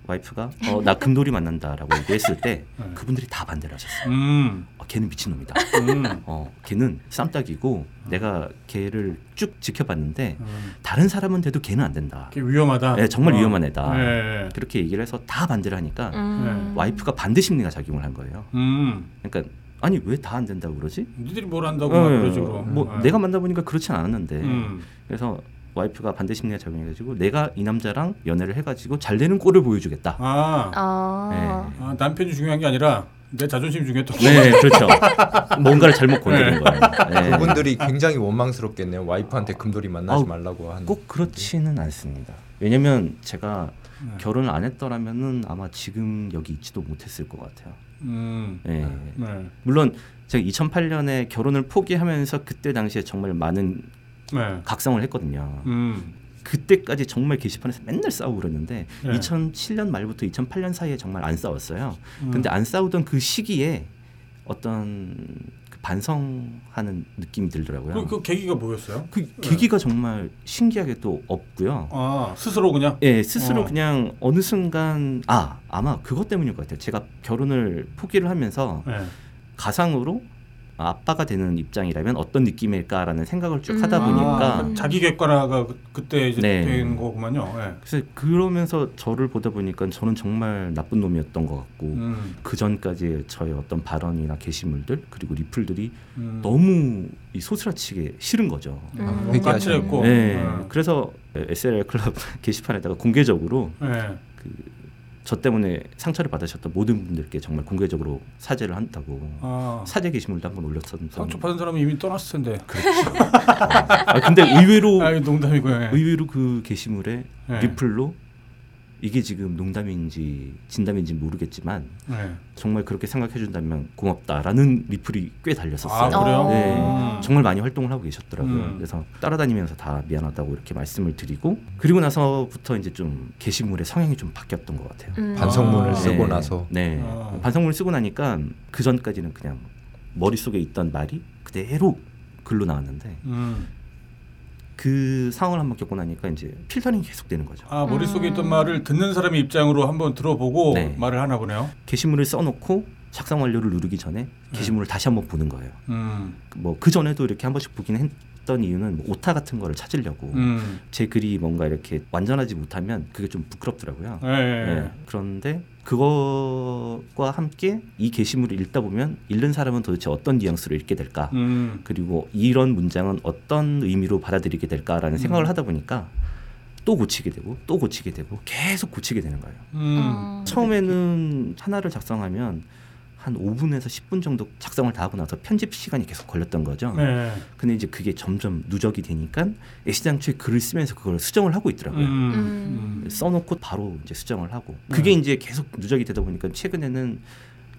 와이프가 어, 나 금돌이 만난다라고 얘기했을 때 [LAUGHS] 네. 그분들이 다 반대를 하셨어요. 음. 어, 걔는 미친놈이다. 음. 어, 걔는 쌈딱이고 음. 내가 걔를 쭉 지켜봤는데 음. 다른 사람은 돼도 걔는 안 된다.
걔 위험하다. 네,
정말 어. 위험한 애다. 네. 그렇게 얘기를 해서 다 반대를 하니까 음. 와이프가 반대 심리가 작용을 한 거예요. 음. 그러니까 아니 왜 다 안 된다고 그러지?
니들이 뭘 안다고 네, 그러죠.
그럼. 뭐아 내가 만나 보니까 그렇진 않았는데 음. 그래서 와이프가 반대 심리가 작용해가지고 내가 이 남자랑 연애를 해가지고 잘 되는 꼴을 보여주겠다. 아,
아. 네. 아 남편이 중요한 게 아니라 내 자존심 중요했 네,
그렇죠.
[LAUGHS] 뭔가를 잘못 건드린 네. 거예요. 네.
그분들이 굉장히 원망스럽겠네요. 와이프한테 금돌이 만나지 아, 말라고 하는.
꼭 그렇지는 않습니다. 왜냐면 제가 네. 결혼을 안 했더라면은 아마 지금 여기 있지도 못했을 것 같아요. 음. 예. 네. 물론 제가 2008년에 결혼을 포기하면서 그때 당시에 정말 많은 네. 각성을 했거든요. 음. 그때까지 정말 게시판에서 맨날 싸우고 그랬는데 네. 2007년 말부터 2008년 사이에 정말 안 싸웠어요. 음. 근데 안 싸우던 그 시기에 어떤 반성하는 느낌이 들더라고요.
그, 그 계기가 뭐였어요?
그 네. 계기가 정말 신기하게 또 없고요. 아
스스로 그냥?
예, 스스로 아. 그냥 어느 순간 아 아마 그것 때문일 것 같아요. 제가 결혼을 포기를 하면서 네. 가상으로 아, 아빠가 되는 입장이라면 어떤 느낌일까라는 생각을 쭉 하다 음. 보니까 아,
자기 객관화가 그, 때 이제 네. 된 거구만요. 네.
그래서 그러면서 저를 보다 보니까 저는 정말 나쁜 놈이었던 것 같고 음. 그 전까지 저의 어떤 발언이나 게시물들 그리고 리플들이 음. 너무 이 소스라치게 싫은 거죠.
까칠했고. 음. 아, 음. 네.
네. 그래서 SLR 클럽 [LAUGHS] 게시판에다가 공개적으로 예. 그저 때문에 상처를 받으셨던 모든 분들께 정말 공개적으로 사죄를 한다고 아. 사죄 게시물도 한번 올렸었는데
상처 받은 사람은 이미 떠났을 텐데.
그렇죠. 아, 근데 의외로 아, 농담이고요. 예. 의외로 그 게시물에 예. 리플로 이게 지금 농담인지 진담인지 모르겠지만 네. 정말 그렇게 생각해 준다면 고맙다라는 리플이 꽤 달렸었어요. 아, 그래요? 네, 아. 정말 많이 활동을 하고 계셨더라고요. 음. 그래서 따라다니면서 다 미안하다고 이렇게 말씀을 드리고 그리고 나서부터 이제 좀 게시물의 성향이 좀 바뀌었던 것 같아요.
음. 반성문을 아. 쓰고 네, 나서 네
아. 반성문을 쓰고 나니까 그 전까지는 그냥 머릿속에 있던 말이 그대로 글로 나왔는데 음. 그 상황을 한번 겪고 나니까 이제 필터링이 계속되는 거죠.
아 머릿속에 있던 말을 듣는 사람의 입장으로 한번 들어보고 네. 말을 하나 보네요.
게시물을 써놓고 작성 완료를 누르기 전에 게시물을 네. 다시 한번 보는 거예요. 음. 뭐그 전에도 이렇게 한 번씩 보긴 했, 갔던 이유는 오타 같은 거를 찾으려고 음. 제 글이 뭔가 이렇게 완전하지 못하면 그게 좀 부끄럽더라고요. 네. 그런데 그것과 함께 이 게시물을 읽다 보면 읽는 사람은 도대체 어떤 뉘앙스로 읽게 될까 음. 그리고 이런 문장은 어떤 의미로 받아들이게 될까라는 음. 생각을 하다 보니까 또 고치게 되고 또 고치게 되고 계속 고치게 되는 거예요 음. 어, 처음에는 하나를 작성하면 한 5분에서 10분 정도 작성을 다 하고 나서 편집 시간이 계속 걸렸던 거죠. 네. 근데 이제 그게 점점 누적이 되니까 애시장초에 글을 쓰면서 그걸 수정을 하고 있더라고요. 음. 음. 음. 써놓고 바로 이제 수정을 하고 네. 그게 네. 이제 계속 누적이 되다 보니까 최근에는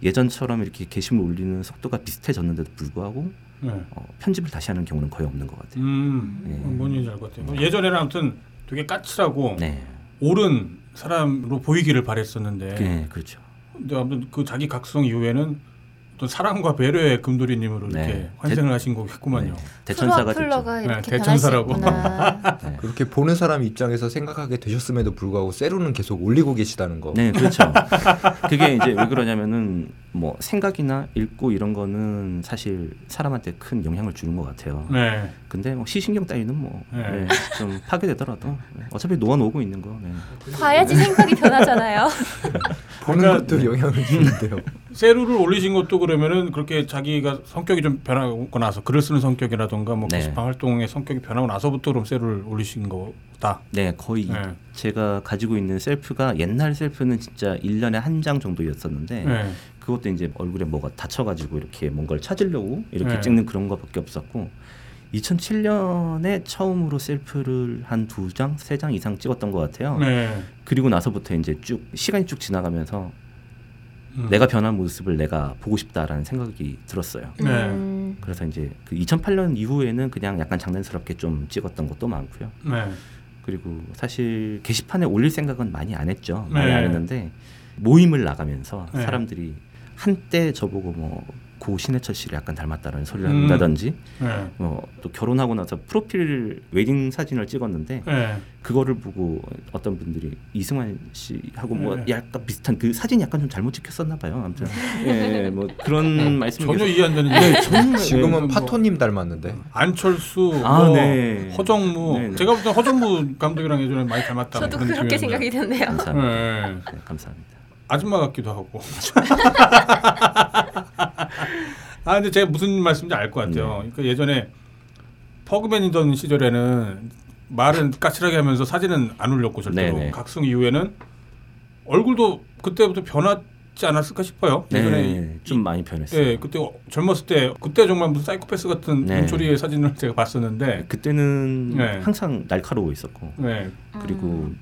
예전처럼 이렇게 게시물 올리는 속도가 비슷해졌는데도 불구하고 네. 어, 편집을 다시 하는 경우는 거의 없는 것 같아요.
음, 네. 뭔지 알것 같아요. 예전에는 아무튼 되게 까칠하고 네. 옳은 사람으로 보이기를 바랬었는데. 네, 그렇죠. 근데 아무튼 그 자기 각성 이후에는 또 사랑과 배려의 금돌이님으로 네. 이렇게 환생을 대, 하신 거겠구만요. 네.
대천사가 플러 네, 이렇게 네, 대천사라고. [LAUGHS] 네.
그렇게 보는 사람 입장에서 생각하게 되셨음에도 불구하고 세로는 계속 올리고 계시다는 거.
네, 그렇죠. 그게 이제 왜 그러냐면은 뭐 생각이나 읽고 이런 거는 사실 사람한테 큰 영향을 주는 것 같아요. 네. 근데 뭐 시신경 따위는 뭐좀 네. 네, 파괴되더라도 네. 어차피 놓아놓고 있는 거.
봐야지 생각이 변하잖아요.
[LAUGHS] 보는 것도 영향을 주는데요. 음.
세루를 올리신 것도 그러면은 그렇게 자기가 성격이 좀 변하고 나서 글을 쓰는 성격이라던가 뭐 게시판 활동의 성격이 변하고 나서부터 그럼 세루를 올리신 거다.
네, 거의 제가 가지고 있는 셀프가 옛날 셀프는 진짜 일년에 한 장 정도였었는데 네. 그것도 이제 얼굴에 뭐가 다쳐가지고 이렇게 뭔가를 찾으려고 이렇게 네. 찍는 그런 거밖에 없었고 2007년에 처음으로 셀프를 한 두 장, 세 장 이상 찍었던 것 같아요. 네. 그리고 나서부터 이제 쭉 시간이 쭉 지나가면서 음. 내가 변한 모습을 내가 보고 싶다라는 생각이 들었어요. 네. 음. 그래서 이제 그 2008년 이후에는 그냥 약간 장난스럽게 좀 찍었던 것도 많고요. 네. 그리고 사실 게시판에 올릴 생각은 많이 안 했죠. 많이 네. 안 했는데 모임을 나가면서 네. 사람들이 한때 저보고 뭐고 신해철 씨를 약간 닮았다는 소리를 음. 한다든지 네. 어, 또 결혼하고 나서 프로필 웨딩 사진을 찍었는데 네. 그거를 보고 어떤 분들이 이승환 씨하고 뭐 네. 뭐 약간 비슷한 그 사진 약간 좀 잘못 찍혔었나 봐요. 아무튼 네. 예, 예, 예, 뭐 그런 네. 말씀
전혀 이해 안 되는 네,
네 지금은 뭐 파토님 닮았는데
안철수, 아, 뭐 허정무 제가 볼때 허정무 감독이랑 예전에 많이 닮았다.
저도 그렇게 생각이 드네요. 감사합니다.
감사합니다. 아줌마 같기도 하고. [LAUGHS] [LAUGHS] 아 근데 제가 무슨 말씀인지 알 것 같아요. 그 예전에 퍼그맨이던 시절에는 말은 까칠하게 하면서 사진은 안 올렸고 절대로 네네. 네. 각성 이후에는 얼굴도 그때부터 변하지 않았을까 싶어요. 네,
예전에 네, 좀 많이 변했어요.
예, 그때 젊었을 때 그때 정말 무슨 사이코패스 같은 눈초리의 사진을 제가 봤었는데
그때는 네. 항상 날카로워 있었고 네. 음. 그리고 음.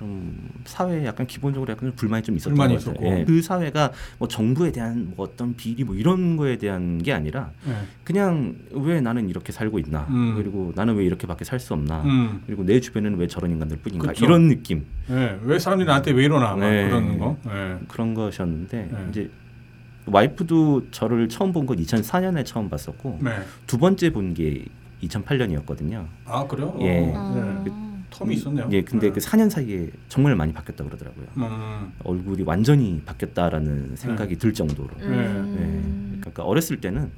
좀 사회에 약간 기본적으로 약간 불만이 좀 있었던 불것 같아요. 예, 그 사회가 뭐 정부에 대한 뭐 어떤 비리 뭐 이런 거에 대한 게 아니라 네. 그냥 왜 나는 이렇게 살고 있나 음. 그리고 나는 왜 이렇게밖에 살 수 없나 음. 그리고 내 주변에는 왜 저런 인간들 뿐인가 그쵸. 이런 느낌.
네. 왜 사람들이 나한테 왜 이러나 네. 그런 거. 네.
그런 것이었는데 이제 와이프도 저를 처음 본 건 2004년에 처음 봤었고 네. 두 번째 본 게 2008년이었거든요.
아 그래요? 예. 어.
네. 아.
텀이 있었네요. 예,
근데
네.
그 4년 사이에 정말 많이 바뀌었다 그러더라고요. 음. 얼굴이 완전히 바뀌었다라는 생각이 네. 들 정도로. 음. 네. 예, 그러니까 그 어렸을 때는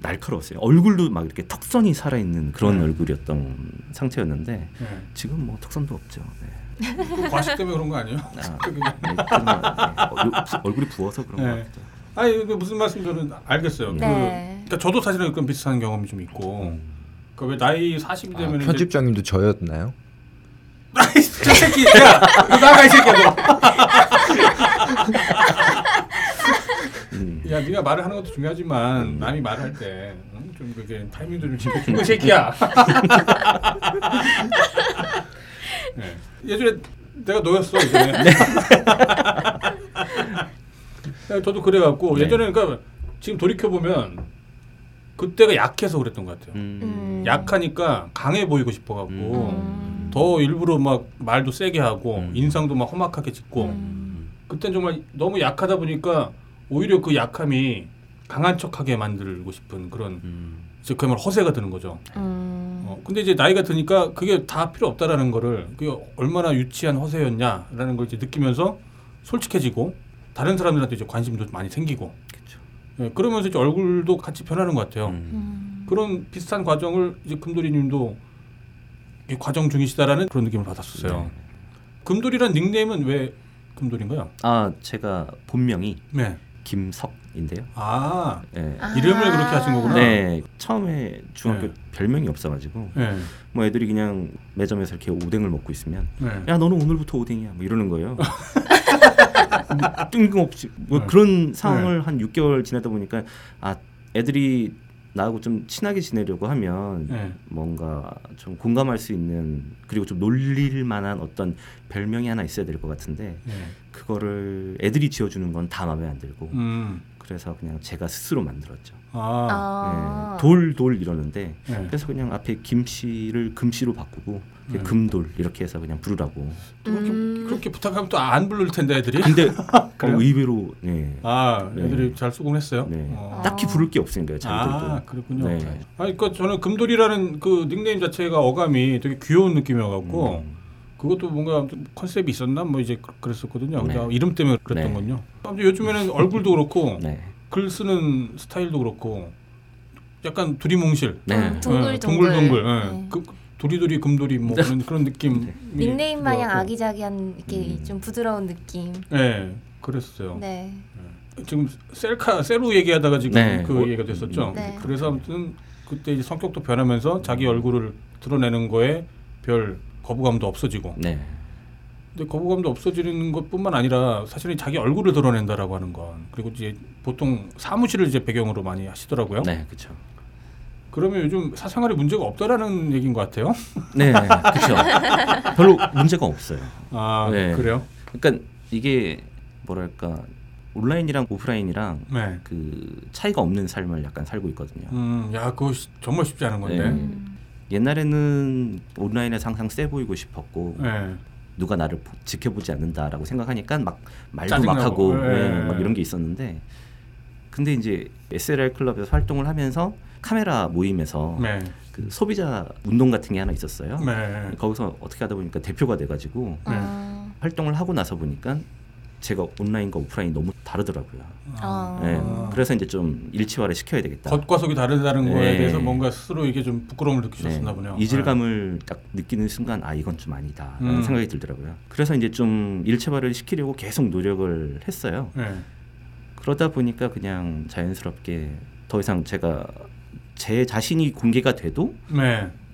날카로웠어요. 얼굴도 막 이렇게 턱선이 살아있는 그런 네. 얼굴이었던 상태였는데 네. 지금 뭐 턱선도 없죠. 네.
그 과식 때문에 그런 거 아니에요? 아,
뭐, [LAUGHS] 얼굴이 부어서 그런 거 같아요. 아니
그 무슨 말씀 저는 알겠어요. 그, 러니까 저도 사실은 그 비슷한 경험이 좀 있고. 음. 그왜 나이 40 되면 아,
편집장님도 저였나요? 아이 [LAUGHS] 저
새끼
야 나가 이 새끼야 너.
음. 야 네가 말을 하는 것도 중요하지만 음. 남이 말할 때좀 응? 그게 타이밍도 좀 지켜주고 음. 새끼야. [LAUGHS] 네. 예전에 내가 너였어 이제. [LAUGHS] 네. 네, 저도 그래갖고 네. 예전에 그러니까 지금 돌이켜 보면 그때가 약해서 그랬던 것 같아요. 음. 음. 약하니까 강해 보이고 싶어갖고 음. 더 일부러 막 말도 세게 하고 음. 인상도 막 험악하게 짓고 음. 그땐 정말 너무 약하다 보니까 오히려 그 약함이 강한 척하게 만들고 싶은 그런 음. 이제 그야말로 허세가 드는 거죠. 어, 근데 이제 나이가 드니까 그게 다 필요 없다라는 거를 그게 얼마나 유치한 허세였냐라는 걸 이제 느끼면서 솔직해지고 다른 사람들한테 이제 관심도 많이 생기고 네, 그러면서 이제 얼굴도 같이 변하는 것 같아요. 음. 음. 그런 비슷한 과정을 이제 금돌이님도 과정 중이시다라는 그런 느낌을 받았었어요. 네. 금돌이란 닉네임은 왜 금돌인가요?
아 제가 본명이 네. 김석인데요. 아
네. 아. 이름을 그렇게 하신 거구나.
네 처음에 중학교 네. 별명이 없어가지고 네. 뭐 애들이 그냥 매점에서 이렇게 오뎅을 먹고 있으면 네. 야 너는 오늘부터 오뎅이야 뭐 이러는 거예요. [LAUGHS] 뜬금없이 뭐 네. 그런 네. 상황을 한 6개월 지내다 보니까 아 애들이 나하고 좀 친하게 지내려고 하면 네. 뭔가 좀 공감할 수 있는 그리고 좀 놀릴 만한 어떤 별명이 하나 있어야 될 것 같은데 네. 그거를 애들이 지어주는 건 다 마음에 안 들고 음. 그래서 그냥 제가 스스로 만들었죠. 아. 아. 돌, 돌 이러는데 네. 그래서 그냥 앞에 김씨를 금씨로 바꾸고 음. 금돌 이렇게 해서 그냥 부르라고.
그렇게, 음. 그렇게 부탁하면 또 안 부를 텐데 애들이.
근데 [LAUGHS] 어, 의외로 네.
아 네. 애들이 네. 잘 수긍했어요. 네.
어. 딱히 부를 게 없으니까요. 아, 자기들도.
아 그렇군요. 네. 아 그러니까 저는 금돌이라는 그 닉네임 자체가 어감이 되게 귀여운 느낌이어갖고 음. 그것도 뭔가 컨셉이 있었나 뭐 이제 그랬었거든요. 네. 그러니까 이름 때문에 그랬던 건요. 요즘에는 얼굴도 그렇고 글 쓰는 스타일도 그렇고 약간 두리뭉실, 네. 동글동글, 음, 네. 동글동글, 네. 네. 그, 도리도리 금돌이뭐 그런 그런 느낌. 네.
닉네임 마냥 아기자기한 이렇게 음. 좀 부드러운 느낌. 네,
그랬어요. 네. 지금 셀카 셀로 얘기하다가 지금 네. 그 뭐, 얘기가 됐었죠. 음. 네. 그래서 아무튼 그때 이제 성격도 변하면서 자기 얼굴을 드러내는 거에 별 거부감도 없어지고. 네. 근데 거부감도 없어지는 것뿐만 아니라 사실은 자기 얼굴을 드러낸다라고 하는 건 그리고 이제 보통 사무실을 이제 배경으로 많이 하시더라고요. 네, 그렇죠. 그러면 요즘 사생활에 문제가 없다라는 얘기인 것 같아요. 네,
그렇죠. 별로 문제가 없어요. 아,
네. 그래요?
그러니까 이게 뭐랄까 온라인이랑 오프라인이랑 네. 그 차이가 없는 삶을 약간 살고 있거든요. 음,
야, 그거 시, 정말 쉽지 않은 건데. 네.
옛날에는 온라인에 항상 세 보이고 싶었고 네. 누가 나를 지켜보지 않는다라고 생각하니까 막 말도 짜증나고. 막 하고 네. 네, 막 이런 게 있었는데 근데 이제 SLR 클럽에서 활동을 하면서 카메라 모임에서 네. 그 소비자 운동 같은 게 하나 있었어요. 네. 거기서 어떻게 하다 보니까 대표가 돼가지고 아. 활동을 하고 나서 보니까 제가 온라인과 오프라인이 너무 다르더라고요. 아. 네, 그래서 이제 좀 일치화를 시켜야 되겠다.
겉과 속이 다르다는 네. 거에 네. 대해서 뭔가 스스로 이게 좀 부끄러움을 느끼셨나 네. 보네요.
이질감을 네. 딱 느끼는 순간 아 이건 좀 아니다라는 음. 생각이 들더라고요. 그래서 이제 좀 일체화를 시키려고 계속 노력을 했어요. 네. 그러다 보니까 그냥 자연스럽게 더 이상 제가 제 자신이 공개가 돼도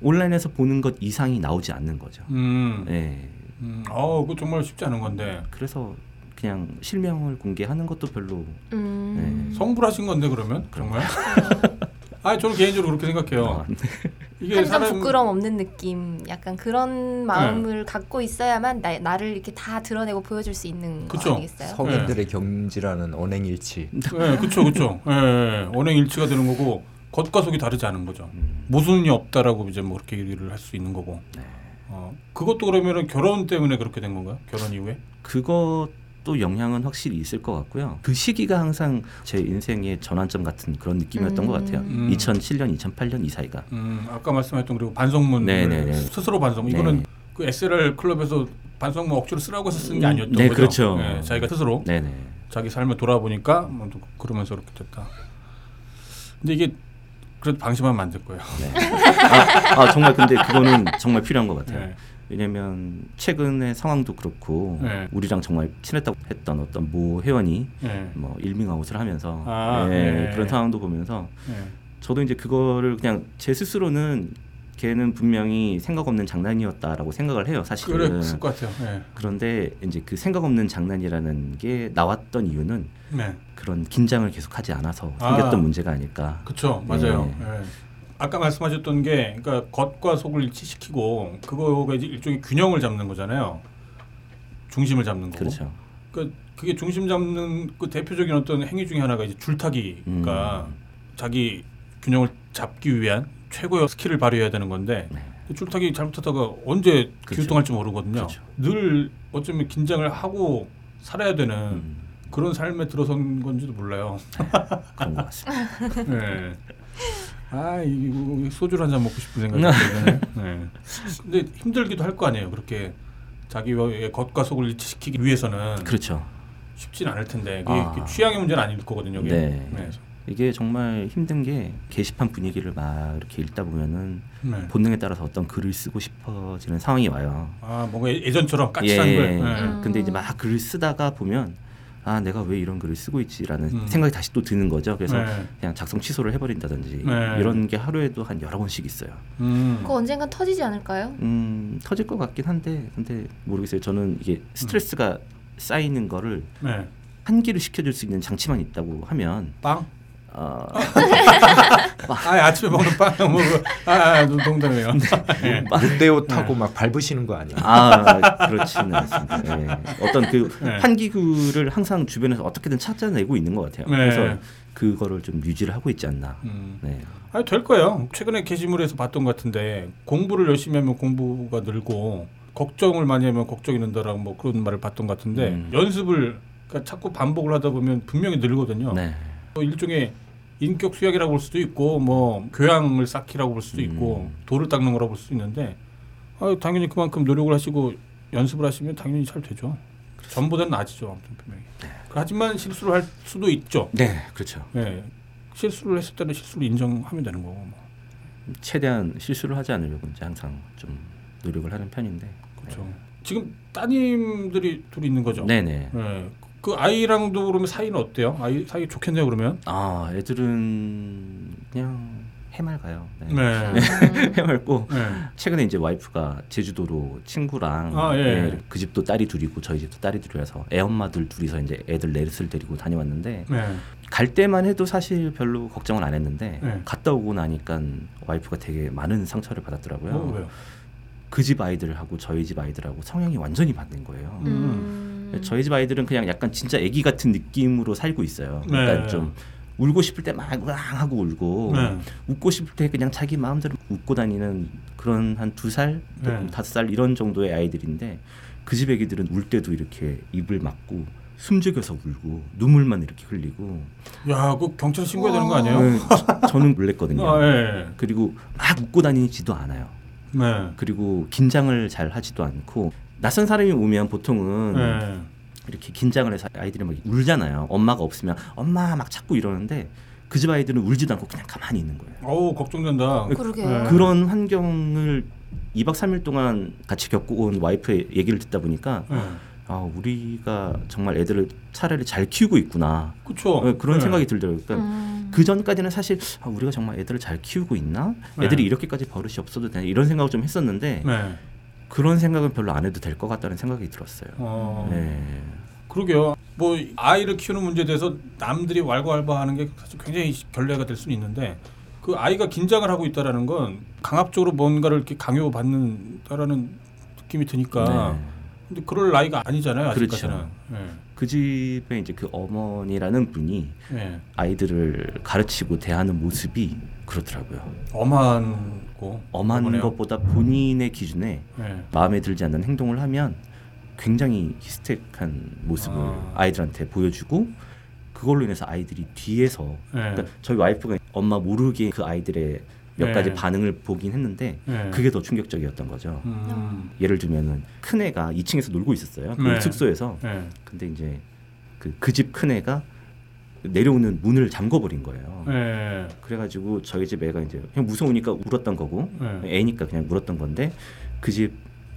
온라인에서 보는 것 이상이 나오지 않는 거죠. 음.
네. 음. 어, 그 정말 쉽지 않은 건데.
그래서 그냥 실명을 공개하는 것도 별로 음.
네. 성불하신 건데 그러면 그런 어. [LAUGHS] 아, 저는 개인적으로 그렇게 생각해요. 아, 네.
이게 한점 사람... 부끄럼 없는 느낌, 약간 그런 마음을 네. 갖고 있어야만 나, 나를 이렇게 다 드러내고 보여줄 수 있는 그쵸?
거겠어요 네. 성인들의 네. 경지라는 언행일치.
네, 그렇죠, 그렇죠. 네, 언행일치가 되는 거고 겉과 속이 다르지 않은 거죠. 음. 모순이 없다라고 이제 뭐 그렇게 얘기를 할 수 있는 거고. 어, 그것도 그러면 결혼 때문에 그렇게 된 건가요? 결혼 이후에?
그것 또 영향은 확실히 있을 것 같고요. 그 시기가 항상 제 인생의 전환점 같은 그런 느낌이었던 음. 것 같아요. 음. 2007년, 2008년 이 사이가.
음, 아까 말씀했던 그리고 반성문 네네네. 스스로 반성. 네. 이거는 그 SLR 클럽에서 반성문 억지로 쓰라고 해서 쓴게 음. 아니었던 네, 거죠. 그렇죠. 네, 자기가 스스로 네네. 자기 삶을 돌아보니까 뭐 그러면서 이렇게 됐다. 근데 이게 그래도 방심하면 안될 거예요. 네.
아, 아, 정말 근데 그거는 정말 필요한 것 같아요. 네. 왜냐면 최근의 상황도 그렇고 네. 우리랑 정말 친했다고 했던 어떤 모 회원이 네. 뭐 일밍아웃을 하면서 아, 예, 네, 그런 상황도 보면서 네. 저도 이제 그거를 그냥 제 스스로는 걔는 분명히 생각 없는 장난이었다라고 생각을 해요 사실은 그랬을 것 같아요. 네. 그런데 이제 그 생각 없는 장난이라는 게 나왔던 이유는 네. 그런 긴장을 계속하지 않아서 아. 생겼던 아, 문제가 아닐까.
그렇죠, 맞아요. 아까 말씀하셨던 게 그러니까 겉과 속을 일치시키고 그거가 이제 일종의 균형을 잡는 거잖아요. 중심을 잡는 거. 그렇죠. 그러니까 그게 중심 잡는 그 대표적인 어떤 행위 중에 하나가 이제 줄타기가 음. 자기 균형을 잡기 위한 최고의 스킬을 발휘해야 되는 건데 네. 그 줄타기 잘못하다가 언제 그렇죠. 길동할지 모르거든요. 그렇죠. 늘 어쩌면 긴장을 하고 살아야 되는 음. 그런 삶에 들어선 건지도 몰라요. 그런 것 같습니다. [LAUGHS] 네. 아 이거 소주 를 한잔 먹고 싶은 생각이 드네. [LAUGHS] 네. 근데 힘들기도 할 거 아니에요. 그렇게 자기의 겉과 속을 일치시키기 위해서는 그렇죠. 쉽진 않을 텐데 아. 그 취향의 문제는 아닐 거거든요. 네. 네.
이게 정말 힘든 게 게시판 분위기를 막 이렇게 읽다 보면은 네. 본능에 따라서 어떤 글을 쓰고 싶어지는 상황이 와요.
아 뭔가 예, 예전처럼 까칠한 예. 글. 네. 음.
근데 이제 막 글을 쓰다가 보면 아 내가 왜 이런 글을 쓰고 있지라는 음. 생각이 다시 또 드는 거죠. 그래서 네. 그냥 작성 취소를 해버린다든지 네. 이런 게 하루에도 한 여러 번씩 있어요.
음. 그거 언젠간 터지지 않을까요? 음
터질 것 같긴 한데 근데 모르겠어요. 저는 이게 스트레스가 쌓이는 거를 네. 한기를 시켜줄 수 있는 장치만 있다고 하면 빵
어. [LAUGHS] 아 아침에 먹는 빵 너무 뭐, 아, 아
농담이에요. 네. 롯데오 타고 네. 막 밟으시는 거 아니에요? 아 그렇지는
않습니다. 네. 어떤 그환기구를 예. 항상 주변에서 어떻게든 찾아내고 있는 것 같아요. 그래서 예. 그거를 좀 유지를 하고 있지 않나. 음. 네.
아될 거예요. 최근에 게시물에서 봤던 것 같은데 공부를 열심히 하면 공부가 늘고 걱정을 많이 하면 걱정이 는다라고 뭐 그런 말을 봤던 것 같은데 음. 연습을 그러니까 자꾸 반복을 하다 보면 분명히 늘거든요. 네. 뭐 일종의 인격 수약이라고 볼 수도 있고 뭐 교양을 쌓기라고 볼 수도 있고 음. 돌을 닦는 거라고 볼 수 있는데 아, 당연히 그만큼 노력을 하시고 연습을 하시면 당연히 잘 되죠. 전보다는 나아지죠 아무튼 분명히. 네. 하지만 실수를 할 수도 있죠.
네, 그렇죠. 네,
실수를 했을 때는 실수를 인정하면 되는 거고. 뭐.
최대한 실수를 하지 않으려고 이제 항상 좀 노력을 하는 편인데. 그렇죠.
네. 지금 따님들이 둘이 있는 거죠. 네네. 네. 그 아이랑도 그러면 사이는 어때요? 아이 사이 좋겠네요 그러면?
아 애들은 그냥 해맑아요. 네. 네. 음. [LAUGHS] 해맑고 네. 최근에 이제 와이프가 제주도로 친구랑 아, 예. 네, 그 집도 딸이 둘이고 저희 집도 딸이 둘이라서 애 엄마들 둘이서 이제 애들 넷을 데리고 다녀왔는데 네. 갈 때만 해도 사실 별로 걱정은 안 했는데 네. 갔다 오고 나니까 와이프가 되게 많은 상처를 받았더라고요. 뭐, 그집 아이들하고 저희 집 아이들하고 성향이 완전히 맞는 거예요. 음. 음. 음. 저희 집 아이들은 그냥 약간 진짜 아기 같은 느낌으로 살고 있어요. 그러니까 네. 좀 울고 싶을 때막 하고 울고 네. 웃고 싶을 때 그냥 자기 마음대로 웃고 다니는 그런 한 두 살, 네. 다섯 살 이런 정도의 아이들인데 그 집 애기들은 울 때도 이렇게 입을 막고 숨죽여서 울고 눈물만 이렇게 흘리고
야, 그 경찰 신고해야 되는 거 아니에요? 네,
저는 놀랬거든요. 아, 네. 그리고 막 웃고 다니지도 않아요. 네. 그리고 긴장을 잘 하지도 않고 낯선 사람이 오면 보통은 네. 이렇게 긴장을 해서 아이들이 막 울잖아요. 엄마가 없으면 엄마 막 찾고 이러는데 그 집 아이들은 울지도 않고 그냥 가만히 있는 거예요.
어 걱정된다.
그러게. 네. 그런 환경을 2박 3일 동안 같이 겪고 온 와이프의 얘기를 듣다 보니까 네. 아 우리가 정말 애들을 차라리 잘 키우고 있구나. 그렇죠. 그런 네. 생각이 들더라고요. 그러니까 음. 그 전까지는 사실 아, 우리가 정말 애들을 잘 키우고 있나? 네. 애들이 이렇게까지 버릇이 없어도 되나 이런 생각을 좀 했었는데 그런 생각은 별로 안 해도 될 것 같다는 생각이 들었어요. 어... 네.
그러게요. 뭐 아이를 키우는 문제에 대해서 남들이 왈가왈부하는 게 굉장히 결례가 될 수는 있는데 그 아이가 긴장을 하고 있다라는 건 강압적으로 뭔가를 이렇게 강요받는다라는 느낌이 드니까 네. 근데 그럴 나이가 아니잖아요
그렇죠. 아직까지는. 그렇죠. 네. 그 집에 이제 그 어머니라는 분이 네. 아이들을 가르치고 대하는 모습이 그렇더라고요. 엄한 거 엄한 그러네요. 것보다 본인의 기준에 네. 마음에 들지 않는 행동을 하면 굉장히 히스테한 모습을 아. 이들한테 보여주고 그걸로 인해서 아이들이 뒤에서 네. 그러니까 저희 와이프가 엄마 모르게 그 아이들의 몇 네. 가지 반응을 보긴 했는데 네. 그게 더 충격적이었던 거죠. 음. 예를 들면은 큰 애가 2층에서 놀고 있었어요. 그 네. 숙소에서. 네. 근데 이제 그 집큰 그 애가 내려오는 문을 잠궈버린 거예요. 네. 그래가지고 저희 집 애가 이제 그냥 무서우니까 울었던 거고 네. 애니까 그냥 울었던 건데 그 집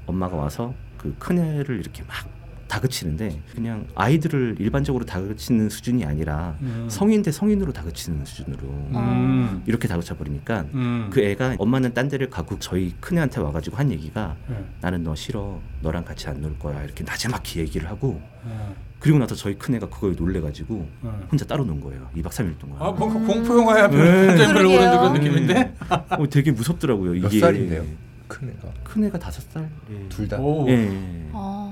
엄마가 와서 그큰 애를 이렇게 막 다그치는데 그냥 아이들을 일반적으로 다그치는 수준이 아니라 음. 성인 대 성인으로 다그치는 수준으로 음. 이렇게 다그쳐 버리니까 음. 그 애가 엄마는 딴 데를 가고 저희 큰애한테 와가지고 한 얘기가 네. 나는 너 싫어 너랑 같이 안 놀 거야 이렇게 나지막히 얘기를 하고 네. 그리고 나서 저희 큰애가 그거에 놀래가지고 네. 혼자 따로 논 거예요 2박 3일 동안 아
뭔가 그 그 공포 영화야 별로 별로 그런
느낌인데 어, 되게 무섭더라고요 이게 몇 살인데요? 큰애가 큰애가 다섯 살 둘다 예.
아.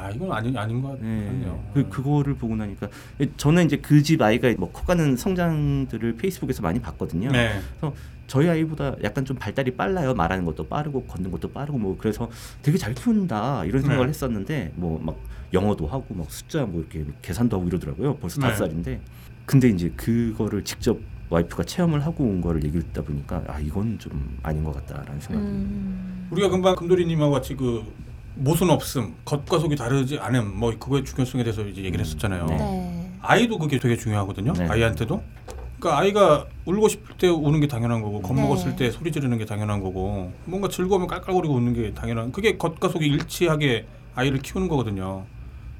아 이건 아니 아닌 것 같네요. 네.
그 그거를 보고 나니까 저는 이제 그 집 아이가 뭐 커가는 성장들을 페이스북에서 많이 봤거든요. 네. 그래서 저희 아이보다 약간 좀 발달이 빨라요. 말하는 것도 빠르고 걷는 것도 빠르고 뭐 그래서 되게 잘 키운다 이런 생각을 네. 했었는데 뭐 막 영어도 하고 막 숫자 뭐 이렇게 계산도 하고 이러더라고요. 벌써 다섯 네. 살인데 근데 이제 그거를 직접 와이프가 체험을 하고 온 거를 얘기를 듣다 보니까 아 이건 좀 아닌 것 같다라는 생각이.
음. 우리가 금방 금돌이님하고 같이 그 모순 없음, 겉과 속이 다르지 않음, 뭐 그거의 중요성에 대해서 이제 얘기를 음. 했었잖아요. 네. 아이도 그게 되게 중요하거든요. 네. 아이한테도. 그러니까 아이가 울고 싶을 때 우는 게 당연한 거고 겁먹었을 네. 때 소리 지르는 게 당연한 거고 뭔가 즐거우면 깔깔거리고 우는게 당연한 그게 겉과 속이 일치하게 아이를 키우는 거거든요.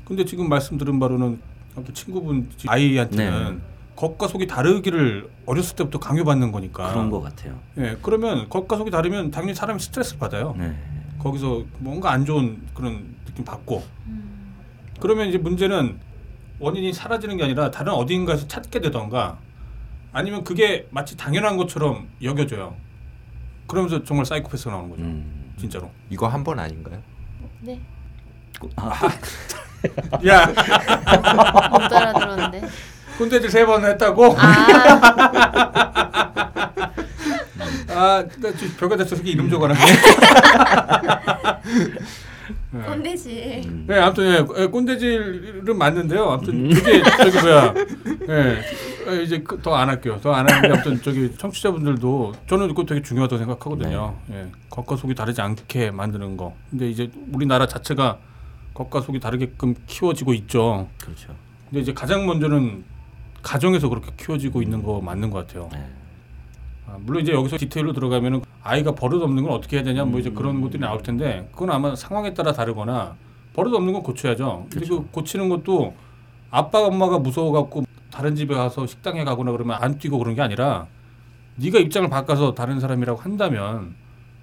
근데 지금 말씀 드린 바로는 아무튼 친구분 아이한테는 네. 겉과 속이 다르기를 어렸을 때부터 강요받는 거니까
그런 것 같아요.
예, 그러면 겉과 속이 다르면 당연히 사람이 스트레스를 받아요. 네. 거기서 뭔가 안 좋은 그런 느낌 받고 음. 그러면 이제 문제는 원인이 사라지는 게 아니라 다른 어딘가에서 찾게 되던가 아니면 그게 마치 당연한 것처럼 여겨져요. 그러면서 정말 사이코패스가 나오는 거죠. 음. 진짜로.
이거 한 번 아닌가요? 네.
아. [LAUGHS] 야. 못 알아들었는데. 군대질 세번 했다고? 아. [LAUGHS] 아, 별거 다 저렇게 이름 적어놨네. [LAUGHS] 네. 꼰대질. 네, 아무튼 예, 예 꼰대질은 맞는데요. 아무튼 음. 그게 저기 뭐야. 예. 어, 이제 그 더안 할게요. 더안 하는데 아무튼 저기 청취자분들도 저는 그거 되게 중요하다고 생각하거든요. 네. 예. 겉과 속이 다르지 않게 만드는 거. 근데 이제 우리나라 자체가 겉과 속이 다르게끔 키워지고 있죠. 그렇죠. 근데 이제 가장 먼저는 가정에서 그렇게 키워지고 있는 거 맞는 것 같아요. 네. 물론 이제 여기서 디테일로 들어가면 아이가 버릇 없는 건 어떻게 해야 되냐 뭐 이제 그런 것들이 나올 텐데 그건 아마 상황에 따라 다르거나 버릇 없는 건 고쳐야죠. 근데 그렇죠. 그 고치는 것도 아빠 엄마가 무서워 갖고 다른 집에 가서 식당에 가거나 그러면 안 뛰고 그런 게 아니라 네가 입장을 바꿔서 다른 사람이라고 한다면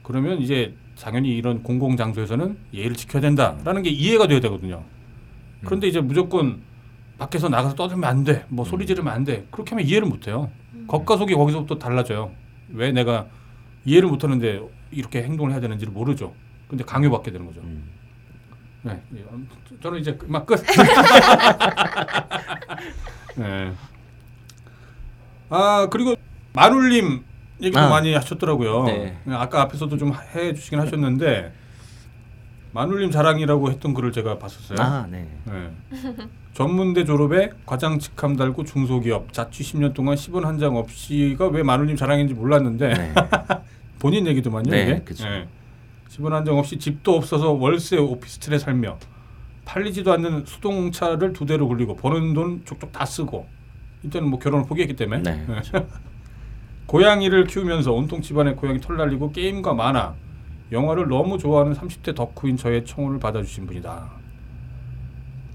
그러면 이제 당연히 이런 공공 장소에서는 예의를 지켜야 된다라는 게 이해가 돼야 되거든요. 그런데 음. 이제 무조건 밖에서 나가서 떠들면 안 돼. 뭐 소리 음. 지르면 안 돼. 그렇게 하면 이해를 못 해요. 음. 겉과 속이 거기서부터 달라져요. 왜 내가 이해를 못하는데 이렇게 행동을 해야 되는지를 모르죠. 근데 강요받게 되는 거죠. 음. 네, 예, 저는 이제 그, 막 끝. [LAUGHS] [LAUGHS] 네. 아 그리고 마룰님 얘기도 아. 많이 하셨더라고요. 네. 네 아까 앞에서도 좀 해주시긴 하셨는데 마눌님 자랑이라고 했던 글을 제가 봤었어요. 아 네. 네. [LAUGHS] 전문대 졸업에 과장 직함 달고 중소기업 자취 10년 동안 10원 한 장 없이가 왜 마누님 자랑인지 몰랐는데 네. [LAUGHS] 본인 얘기도만요 네, 이게. 그쵸. 네. 10원 한장 없이 집도 없어서 월세 오피스텔에 살며 팔리지도 않는 수동차를 두 대로 굴리고 버는 돈 족족 다 쓰고 일단은 뭐 결혼을 포기했기 때문에 네, 네. [LAUGHS] 고양이를 키우면서 온통 집안에 고양이 털 날리고 게임과 만화 영화를 너무 좋아하는 30대 덕후인 저의 청혼을 받아주신 분이다.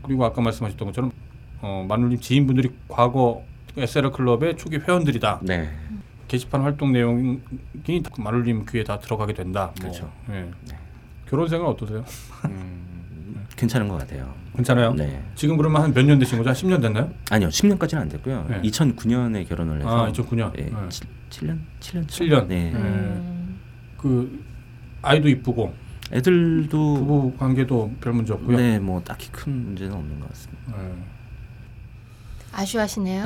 그리고 아까 말씀하셨던 것처럼 어, 마눌님 지인분들이 과거 에세라 클럽의 초기 회원들이다. 네. 게시판 활동 내용이 마눌님 귀에 다 들어가게 된다. 뭐. 그렇죠. 예. 네. 결혼 생활 어떠세요? 음,
괜찮은 것 같아요.
괜찮아요? 네. 지금 그러면 한몇 년 되신 거죠? 한 10년 됐나요?
아니요, 10년까지는 안 됐고요. 네. 2009년에 결혼을 해서. 아, 2009년. 예, 네. 7, 년 7년. 7년. 네.
음. 그 아이도 이쁘고
애들도
부부 관계도 별 문제 없고요.
네, 뭐 딱히 큰 문제는 없는 것 같습니다. 네.
아쉬워하시네요.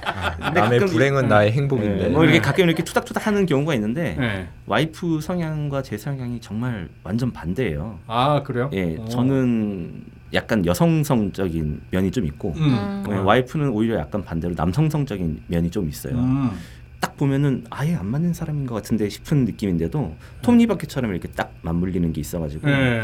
아, 남의 불행은 네. 나의 행복인데. 네.
뭐 이렇게 네. 가끔 이렇게 투닥투닥 하는 경우가 있는데 와이프 성향과 제 성향이 정말 완전 반대예요.
아 그래요? 예,
오. 저는 약간 여성성적인 면이 좀 있고 음. 음. 와이프는 오히려 약간 반대로 남성성적인 면이 좀 있어요. 음. 보면은 아예 안 맞는 사람인 것 같은데 싶은 느낌인데도 톱니바퀴처럼 네. 이렇게 딱 맞물리는 게 있어가지고 네.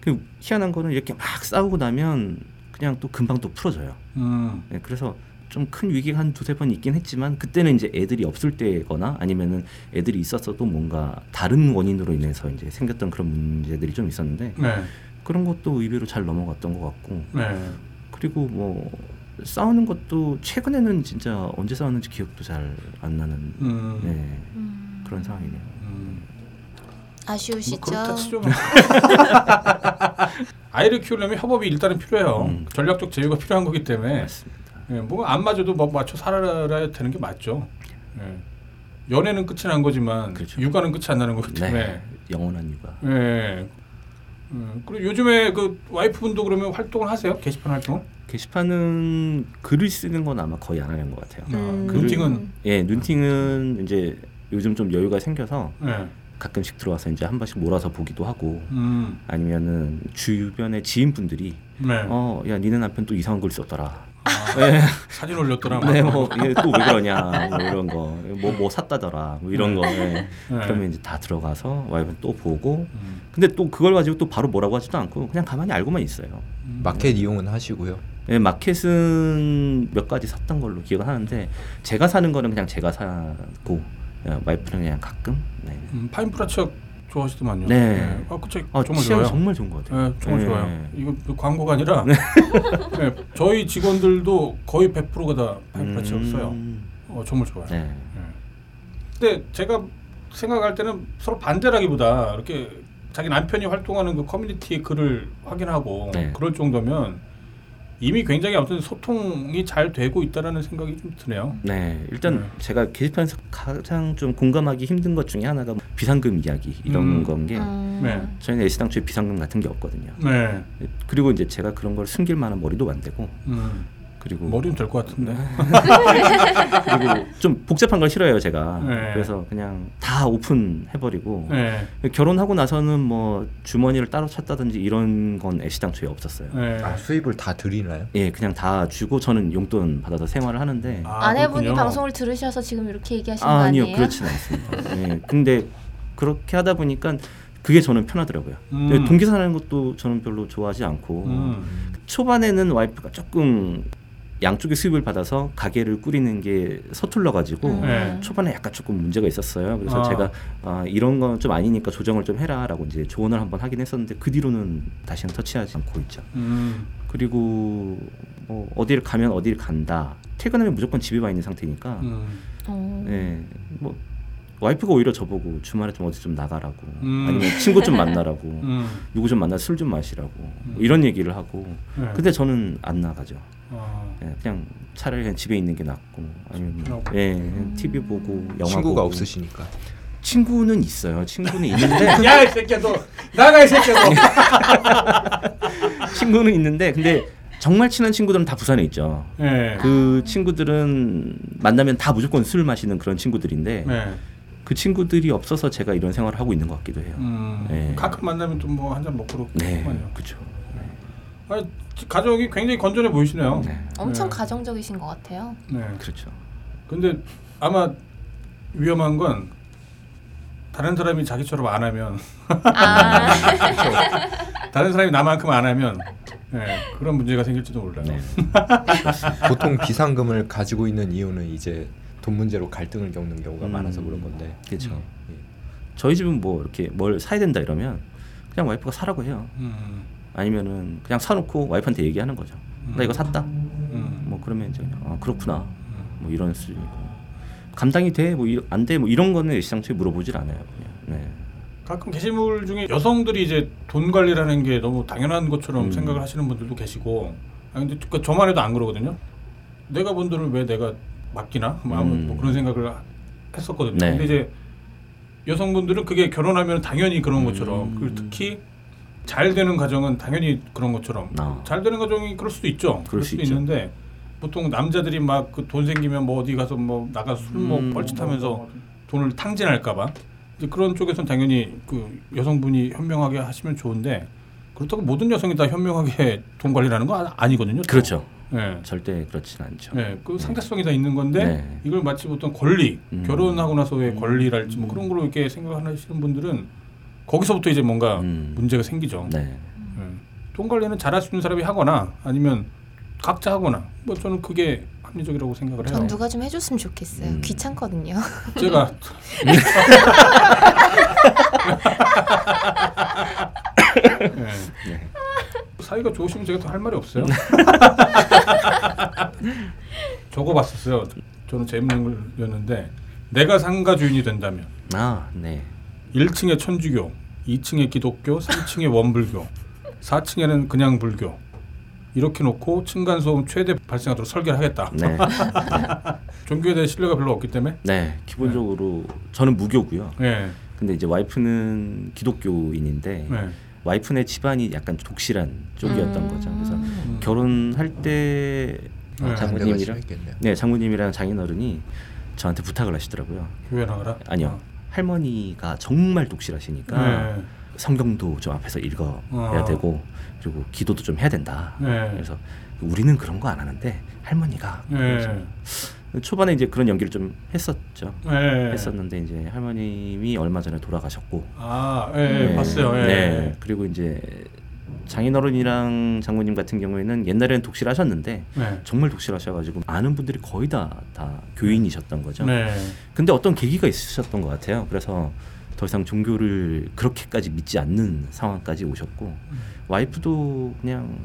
그 희한한 거는 이렇게 막 싸우고 나면 그냥 또 금방 또 풀어져요. 음. 네, 그래서 좀 큰 위기가 한 두세 번 있긴 했지만 그때는 이제 애들이 없을 때거나 아니면은 애들이 있었어도 뭔가 다른 원인으로 인해서 이제 생겼던 그런 문제들이 좀 있었는데 네. 그런 것도 의외로 잘 넘어갔던 것 같고 네. 그리고 뭐 싸우는 것도 최근에는 진짜 언제 싸웠는지 기억도 잘 안 나는 음. 네, 음. 그런 상황이네요. 음.
아쉬우시죠? 뭐, 뭐. [LAUGHS] 아이를 키우려면 협업이 일단은 필요해요. 음. 전략적 제휴가 필요한 거기 때문에 예, 뭐안 맞아도 뭐 맞춰 살아야 되는 게 맞죠. 예. 연애는 끝이 난 거지만 그렇죠. 육아는 끝이 안 나는 거기 네. 때문에 네.
영원한 육아. 예.
음, 그리고 요즘에 그 와이프분도 그러면 활동을 하세요? 게시판 활동?
게시판은 글을 쓰는 건 아마 거의 안 하는 것 같아요. 음. 아, 글을, 눈팅은 예 눈팅은 이제 요즘 좀 여유가 생겨서 네. 가끔씩 들어와서 이제 한 번씩 몰아서 보기도 하고 음. 아니면은 주변의 지인분들이 네. 어야 니네 남편 또 이상한 글 썼더라. 아, 네.
예. 사진 올렸더라.
네, 뭐또왜 예, 그러냐, 뭐 이런 거, 뭐뭐 뭐 샀다더라, 뭐 이런 네. 거. 예. 네. 그러면 이제 다 들어가서 와이프 또 보고, 음. 근데 또 그걸 가지고 또 바로 뭐라고 하지도 않고 그냥 가만히 알고만 있어요.
음. 마켓 이용은 하시고요.
예, 마켓은 몇 가지 샀던 걸로 기억을 하는데 제가 사는 거는 그냥 제가 사고 어, 와이프는 그냥 가끔. 네.
음, 파인프라책 좋아하시더만요. 네.
네. 아, 그책 아, 정말 그 좋아요. 정말 좋은
것
같아요.
네, 정말 네. 좋아요. 이거 그 광고가 아니라 네. [LAUGHS] 네, 저희 직원들도 거의 100%가 다 파인프라책 음... 써요. 어, 정말 좋아요. 네. 네. 근데 제가 생각할 때는 서로 반대라기보다 이렇게 자기 남편이 활동하는 그 커뮤니티 글을 확인하고 네. 그럴 정도면 이미 굉장히 아무튼 소통이 잘 되고 있다라는 생각이 좀 드네요.
네, 일단 음. 제가 게시판에서 가장 좀 공감하기 힘든 것 중에 하나가 뭐 비상금 이야기 이런 음. 건게 음. 네. 저희는 애시당초에 비상금 같은 게 없거든요. 네. 그리고 이제 제가 그런 걸 숨길 만한 머리도 안 되고
그리고 머리는 될것 같은데.
[LAUGHS] 그리고 좀 복잡한 걸 싫어해요 제가. 네. 그래서 그냥 다 오픈 해버리고 네. 결혼하고 나서는 뭐 주머니를 따로 찾다든지 이런 건 애시당초에 없었어요. 네.
아, 수입을 다 드리나요?
예, 그냥 다 주고 저는 용돈 받아서 생활을 하는데
아, 아내분이 방송을 들으셔서 지금 이렇게 얘기하시는 아, 아니요,
아니요 그렇진 않습니다. 예, 근데 그렇게 하다 보니까 그게 저는 편하더라고요. 음. 예, 동기 사는 것도 저는 별로 좋아하지 않고 음. 초반에는 와이프가 조금 양쪽의 수입을 받아서 가게를 꾸리는 게 서툴러 가지고 음. 네. 초반에 약간 조금 문제가 있었어요. 그래서 아. 제가 아, 이런 건 좀 아니니까 조정을 좀 해라라고 이제 조언을 한번 하긴 했었는데 그 뒤로는 다시는 터치하지 않고 있죠. 음. 그리고 뭐 어디를 가면 어디를 간다. 퇴근하면 무조건 집에 와 있는 상태니까. 음. 어. 네, 뭐 와이프가 오히려 저보고 주말에 좀 어디 좀 나가라고 음. 아니면 친구 좀 만나라고 [LAUGHS] 음. 누구 좀 만나 술 좀 마시라고 뭐 음. 이런 얘기를 하고 네. 근데 저는 안 나가죠. 아. 예, 그냥 차라리 그냥 집에 있는 게 낫고 아니면 뭐, 예 음. TV 보고 영화
친구가 보고. 없으시니까
친구는 있어요. 친구는 [LAUGHS] 있는데
야이 새끼야 너 나가 이 새끼야 너
[LAUGHS] 친구는 있는데 근데 정말 친한 친구들은 다 부산에 있죠. 네. 그 친구들은 만나면 다 무조건 술 마시는 그런 친구들인데 네. 그 친구들이 없어서 제가 이런 생활을 하고 있는 것 같기도 해요. 음,
네. 가끔 만나면 좀 뭐 한 잔 먹고 그렇군요. 네, 그렇죠. 아, 가족이 굉장히 건전해 보이시네요. 네.
엄청 네. 가정적이신 것 같아요. 네, 그렇죠.
근데 아마 위험한 건 다른 사람이 자기처럼 안 하면 아. 그렇죠. 다른 사람이 나만큼 안 하면 네, 그런 문제가 생길지도 몰라요. 네.
보통 비상금을 가지고 있는 이유는 이제 돈 문제로 갈등을 겪는 경우가 음. 많아서 그런 건데. 그렇죠. 음.
저희 집은 뭐 이렇게 뭘 사야 된다 이러면 그냥 와이프가 사라고 해요. 음. 아니면은 그냥 사놓고 와이프한테 얘기하는 거죠. 음. 나 이거 샀다. 음. 뭐 그러면 이제 아 그렇구나. 음. 뭐 이런 수준이고 감당이 돼? 뭐안돼뭐 뭐 이런 거는 시장초에 물어보질 않아요. 그냥. 네.
가끔 게시물 중에 여성들이 이제 돈 관리라는 게 너무 당연한 것처럼 음. 생각을 하시는 분들도 계시고 아 근데 그러니까 저만 해도 안 그러거든요. 내가 번 돈을 왜 내가 맡기나 뭐, 뭐 음. 뭐 그런 생각을 했었거든요. 네. 근데 이제 여성분들은 그게 결혼하면 당연히 그런 것처럼 음. 그리고 특히 잘 되는 가정은 당연히 그런 것처럼 어. 잘 되는 가정이 그럴 수도 있죠. 그럴, 수도 있는데 보통 남자들이 막그돈 생기면 뭐 어디 가서 뭐 나가 술뭐 음, 뻘짓하면서 뭐 돈을 탕진할까봐 그런 쪽에선 당연히 그 여성분이 현명하게 하시면 좋은데 그렇다고 모든 여성이 다 현명하게 [LAUGHS] 돈 관리라는 건 아, 아니거든요. 또.
그렇죠. 네. 절대 그렇진 않죠.
네, 그 네. 상대성이 네. 다 있는 건데 네. 이걸 마치 보통 권리, 음. 결혼하고 나서의 권리랄지 뭐 음. 그런 걸로 이렇게 생각하시는 분들은 거기서부터 이제 뭔가 음. 문제가 생기죠. 네. 음. 예. 관리는 잘할 수 있는 사람이 하거나 아니면 각자 하거나 뭐 저는 그게 합리적이라고 생각을 해요. 전
누가 좀 해줬으면 좋겠어요. 음. 귀찮거든요. 제가 네. [LAUGHS]
사이가 좋으시면 제가 더 할 말이 없어요. 적어봤었어요. [LAUGHS] 저는 재밌는 걸였는데 내가 상가 주인이 된다면. 아, 네. 1층에 천주교, 2층에 기독교, 3층에 원불교, 4층에는 그냥 불교. 이렇게 놓고 층간 소음 최대 발생하도록 설계를 하겠다. 네. [LAUGHS] 종교에 대한 신뢰가 별로 없기 때문에.
네, 기본적으로 네. 저는 무교고요. 네. 근데 이제 와이프는 기독교인인데 네. 와이프네 집안이 약간 독실한 쪽이었던 음~ 거죠. 그래서 음~ 결혼할 때 네. 아, 장모님이랑 네 장모님이랑 장인어른이 저한테 부탁을 하시더라고요.
교회 나가라?
아니요. 아. 할머니가 정말 독실하시니까 네. 성경도 좀 앞에서 읽어야 어. 되고 그리고 기도도 좀 해야 된다. 네. 그래서 우리는 그런 거 안 하는데 할머니가 네. 초반에 이제 그런 연기를 좀 했었죠. 네. 했었는데 이제 할머님이 얼마 전에 돌아가셨고. 아, 예, 예 네. 봤어요. 예. 네. 그리고 이제 장인어른이랑 장모님 같은 경우에는 옛날에는 독실하셨는데 네. 정말 독실하셔가지고 아는 분들이 거의 다, 다 교인이셨던 거죠. 네. 근데 어떤 계기가 있으셨던 것 같아요. 그래서 더 이상 종교를 그렇게까지 믿지 않는 상황까지 오셨고 음. 와이프도 그냥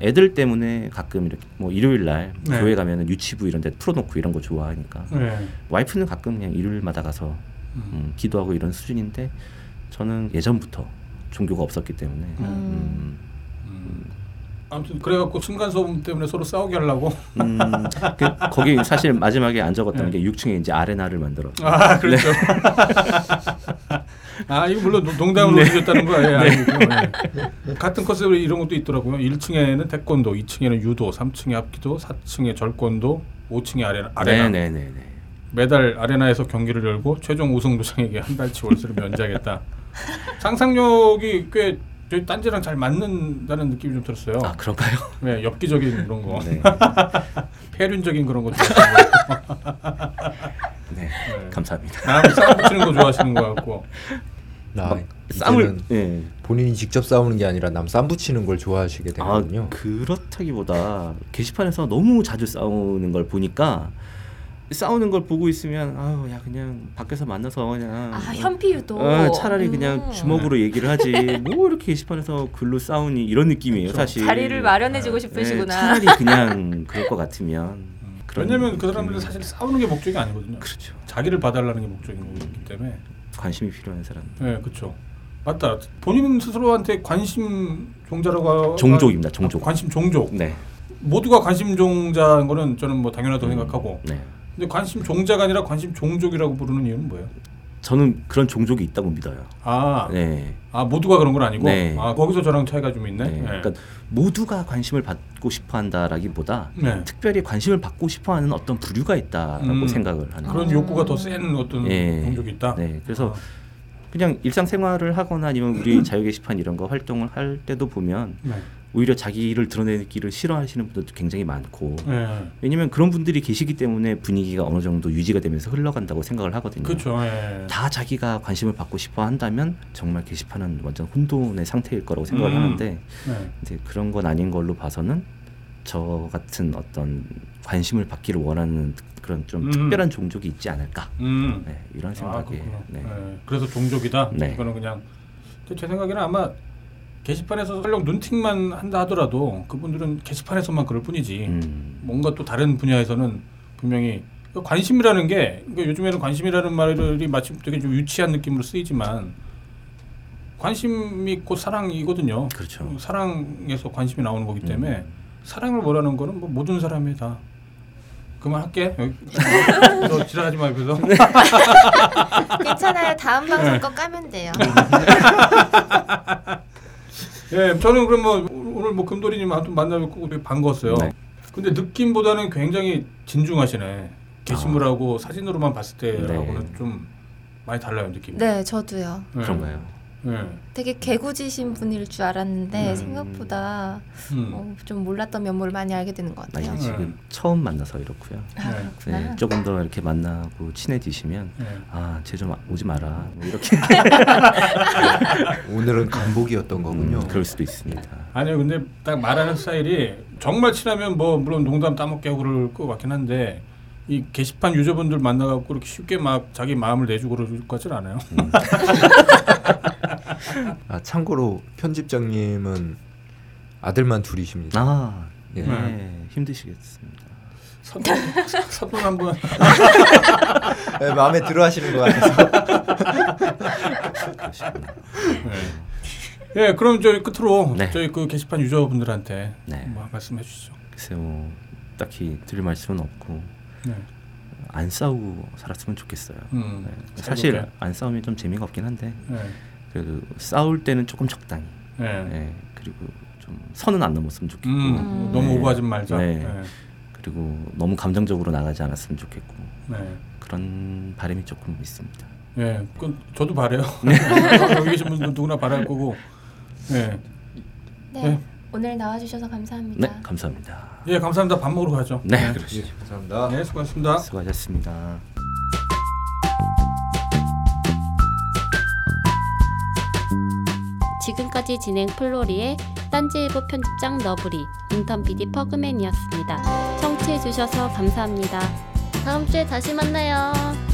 애들 때문에 가끔 이렇게 뭐 일요일 날 네. 교회 가면은 유치부 이런 데 풀어놓고 이런 거 좋아하니까 네. 와이프는 가끔 그냥 일요일마다 가서 음, 음 기도하고 이런 수준인데 저는 예전부터 종교가 없었기 때문에. 음.
음. 아무튼 그래갖고 순간 소음 때문에 서로 싸우게 하려고. 음,
그, 거기 사실 마지막에 안 적었던 네. 게 6층에 이제 아레나를 만들었아 그렇죠.
네. 아 이거 물론 농담으로 네. 주다는 거예요. 네. 네. 같은 컨셉으로 이런 것도 있더라고요. 1층에는 태권도, 2층에는 유도, 3층에 합기도, 4층에 절권도, 5층에 아레나. 아레나. 네네네. 네, 네, 매달 아레나에서 경기를 열고 최종 우승 도상에게 한 달치 월세를 면제하겠다. [LAUGHS] 상상력이 꽤 저희 딴지랑 잘 맞는다는 느낌이 좀 들었어요.
아 그런가요?
네, 엽기적인 그런 거, 네. [LAUGHS] 폐륜적인 그런 거. 네,
네, 감사합니다.
싸움 아, 붙이는 거 좋아하시는 거 같고.
나 쌈을 뭐, 예. 본인이 직접 싸우는 게 아니라 남쌈 붙이는 걸 좋아하시게 아, 되거든요. 아, 그렇다기보다 게시판에서 너무 자주 싸우는 걸 보니까 싸우는 걸 보고 있으면 아유 야 그냥 밖에서 만나서 그냥
아 현피유도
어, 차라리 음. 그냥 주먹으로 얘기를 하지 [LAUGHS] 뭐 이렇게 게시판에서 글로 싸우니 이런 느낌이에요 그렇 사실
자리를 마련해주고 아, 싶으시구나
네, 차라리 그냥 그럴 것 같으면
음. 왜냐면 그 사람들은 사실 싸우는 게 목적이 아니거든요 그렇죠 자기를 봐달라는 게 목적인 거기 때문에
관심이 필요한 사람
네 그렇죠 맞다 본인 스스로한테 관심 종자라고
종족입니다 아, 종족
관심 종족 네 모두가 관심 종자인 거는 저는 뭐 당연하다고 음, 생각하고 네. 근데 관심 종자가 아니라 관심 종족이라고 부르는 이유는 뭐예요?
저는 그런 종족이 있다고 믿어요.
아, 네. 아 모두가 그런 건 아니고, 네. 아 거기서 저랑 차이가 좀 있네. 네. 네. 그러니까
모두가 관심을 받고 싶어한다라기보다 네. 특별히 관심을 받고 싶어하는 어떤 부류가 있다라고 음, 생각을 하는
그런 욕구가 더 센 어떤 네. 종족이 있다. 네,
그래서 아. 그냥 일상생활을 하거나 아니면 우리 [CLEARS THROAT] 자유 게시판 이런 거 활동을 할 때도 보면 오히려 자기를 드러내기를 싫어하시는 분들도 굉장히 많고 네. 왜냐하면 그런 분들이 계시기 때문에 분위기가 어느 정도 유지가 되면서 흘러간다고 생각을 하거든요. 그렇죠. 다 자기가 관심을 받고 싶어 한다면 정말 게시판은 완전 혼돈의 상태일 거라고 생각을 음. 하는데 네. 이제 그런 건 아닌 걸로 봐서는 저 같은 어떤 관심을 받기를 원하는 그런 좀 음. 특별한 종족이 있지 않을까 음. 네, 이런 아, 생각에 이요 아, 네. 네.
그래서 종족이다.
네. 이거는 그냥 제
생각에는 아마 게시판에서 설령 눈팅만 한다 하더라도 그분들은 게시판에서만 그럴 뿐이지 음. 뭔가 또 다른 분야에서는 분명히 관심이라는 게 그러니까 요즘에는 관심이라는 말이 마침 되게 좀 유치한 느낌으로 쓰이지만 관심이 곧 사랑이거든요.
그렇죠.
사랑에서 관심이 나오는 거기 때문에 음. 사랑을 뭐라는 거는 뭐 모든 사람이 다 그만할게. [LAUGHS] 너 지랄하지 마옆
네. 괜찮아요. 다음 방송 네. 거 까면 돼요. 네.
예, 저는 그러면 뭐 오늘 뭐 금돌이님 한무 만나뵙고 반가웠어요. 네. 근데 느낌보다는 굉장히 진중하시네. 아. 게시물하고 사진으로만 봤을 때라고는 네. 좀 많이 달라요 느낌.
네, 저도요.
네. 그런가요?
네. 되게 개구지신 분일 줄 알았는데 음. 생각보다 음. 어, 좀 몰랐던 면모를 많이 알게 되는 것 같아요.
아니, 네. 지금 네. 처음 만나서 이렇고요. 아, 네, 조금 더 이렇게 만나고 친해지시면 아쟤 좀 오지 마라 뭐 이렇게 [LAUGHS] 오늘은 간복이었던 음, 거군요. 음,
그럴 수도 있습니다. 아니요 근데 딱 말하는 스타일이 정말 친하면 뭐 물론 농담 따먹게 하고 그럴 것 같긴 한데 이 게시판 유저분들 만나갖고 그렇게 쉽게 막 자기 마음을 내주고 그럴 것같진 않아요. 음.
[LAUGHS] [LAUGHS] 아, 참고로 편집장님은 아들만 둘이십니다. 아, 예. 네, 힘드시겠습니다.
선물, [LAUGHS] 선물 한 번.
[LAUGHS] 네, 마음에 들어 하시는 것 같아서.
네. 네, 그럼 저희 끝으로 네. 저희 그 게시판 유저분들한테 네. 뭐 말씀해 주시죠.
글쎄 뭐 딱히 드릴 말씀은 없고 네. 안 싸우고 살았으면 좋겠어요. 음, 네, 사실 안 싸우면 좀 재미가 없긴 한데 네. 그래도 싸울 때는 조금 적당히. 네. 네. 그리고 좀 선은 안 넘었으면 좋겠고. 음,
음. 너무 네. 오버하지 말자. 네. 네.
그리고 너무 감정적으로 나가지 않았으면 좋겠고. 네. 그런 바람이 조금 있습니다.
예, 그 저도 바래요. [LAUGHS] 여기 계신 분들 누구나 바랄 거고.
예. 네. 오늘 나와주셔서 감사합니다.
네, 감사합니다. 예,
감사합니다. 밥 먹으러 가죠. 네, 네.
그러시죠. 예, 감사합니다.
네, 수고하셨습니다.
수고하셨습니다. 지금까지 진행 플로리의 딴지일보 편집장 너브리, 인턴 PD 퍼그맨이었습니다. 청취해주셔서 감사합니다. 다음 주에 다시 만나요.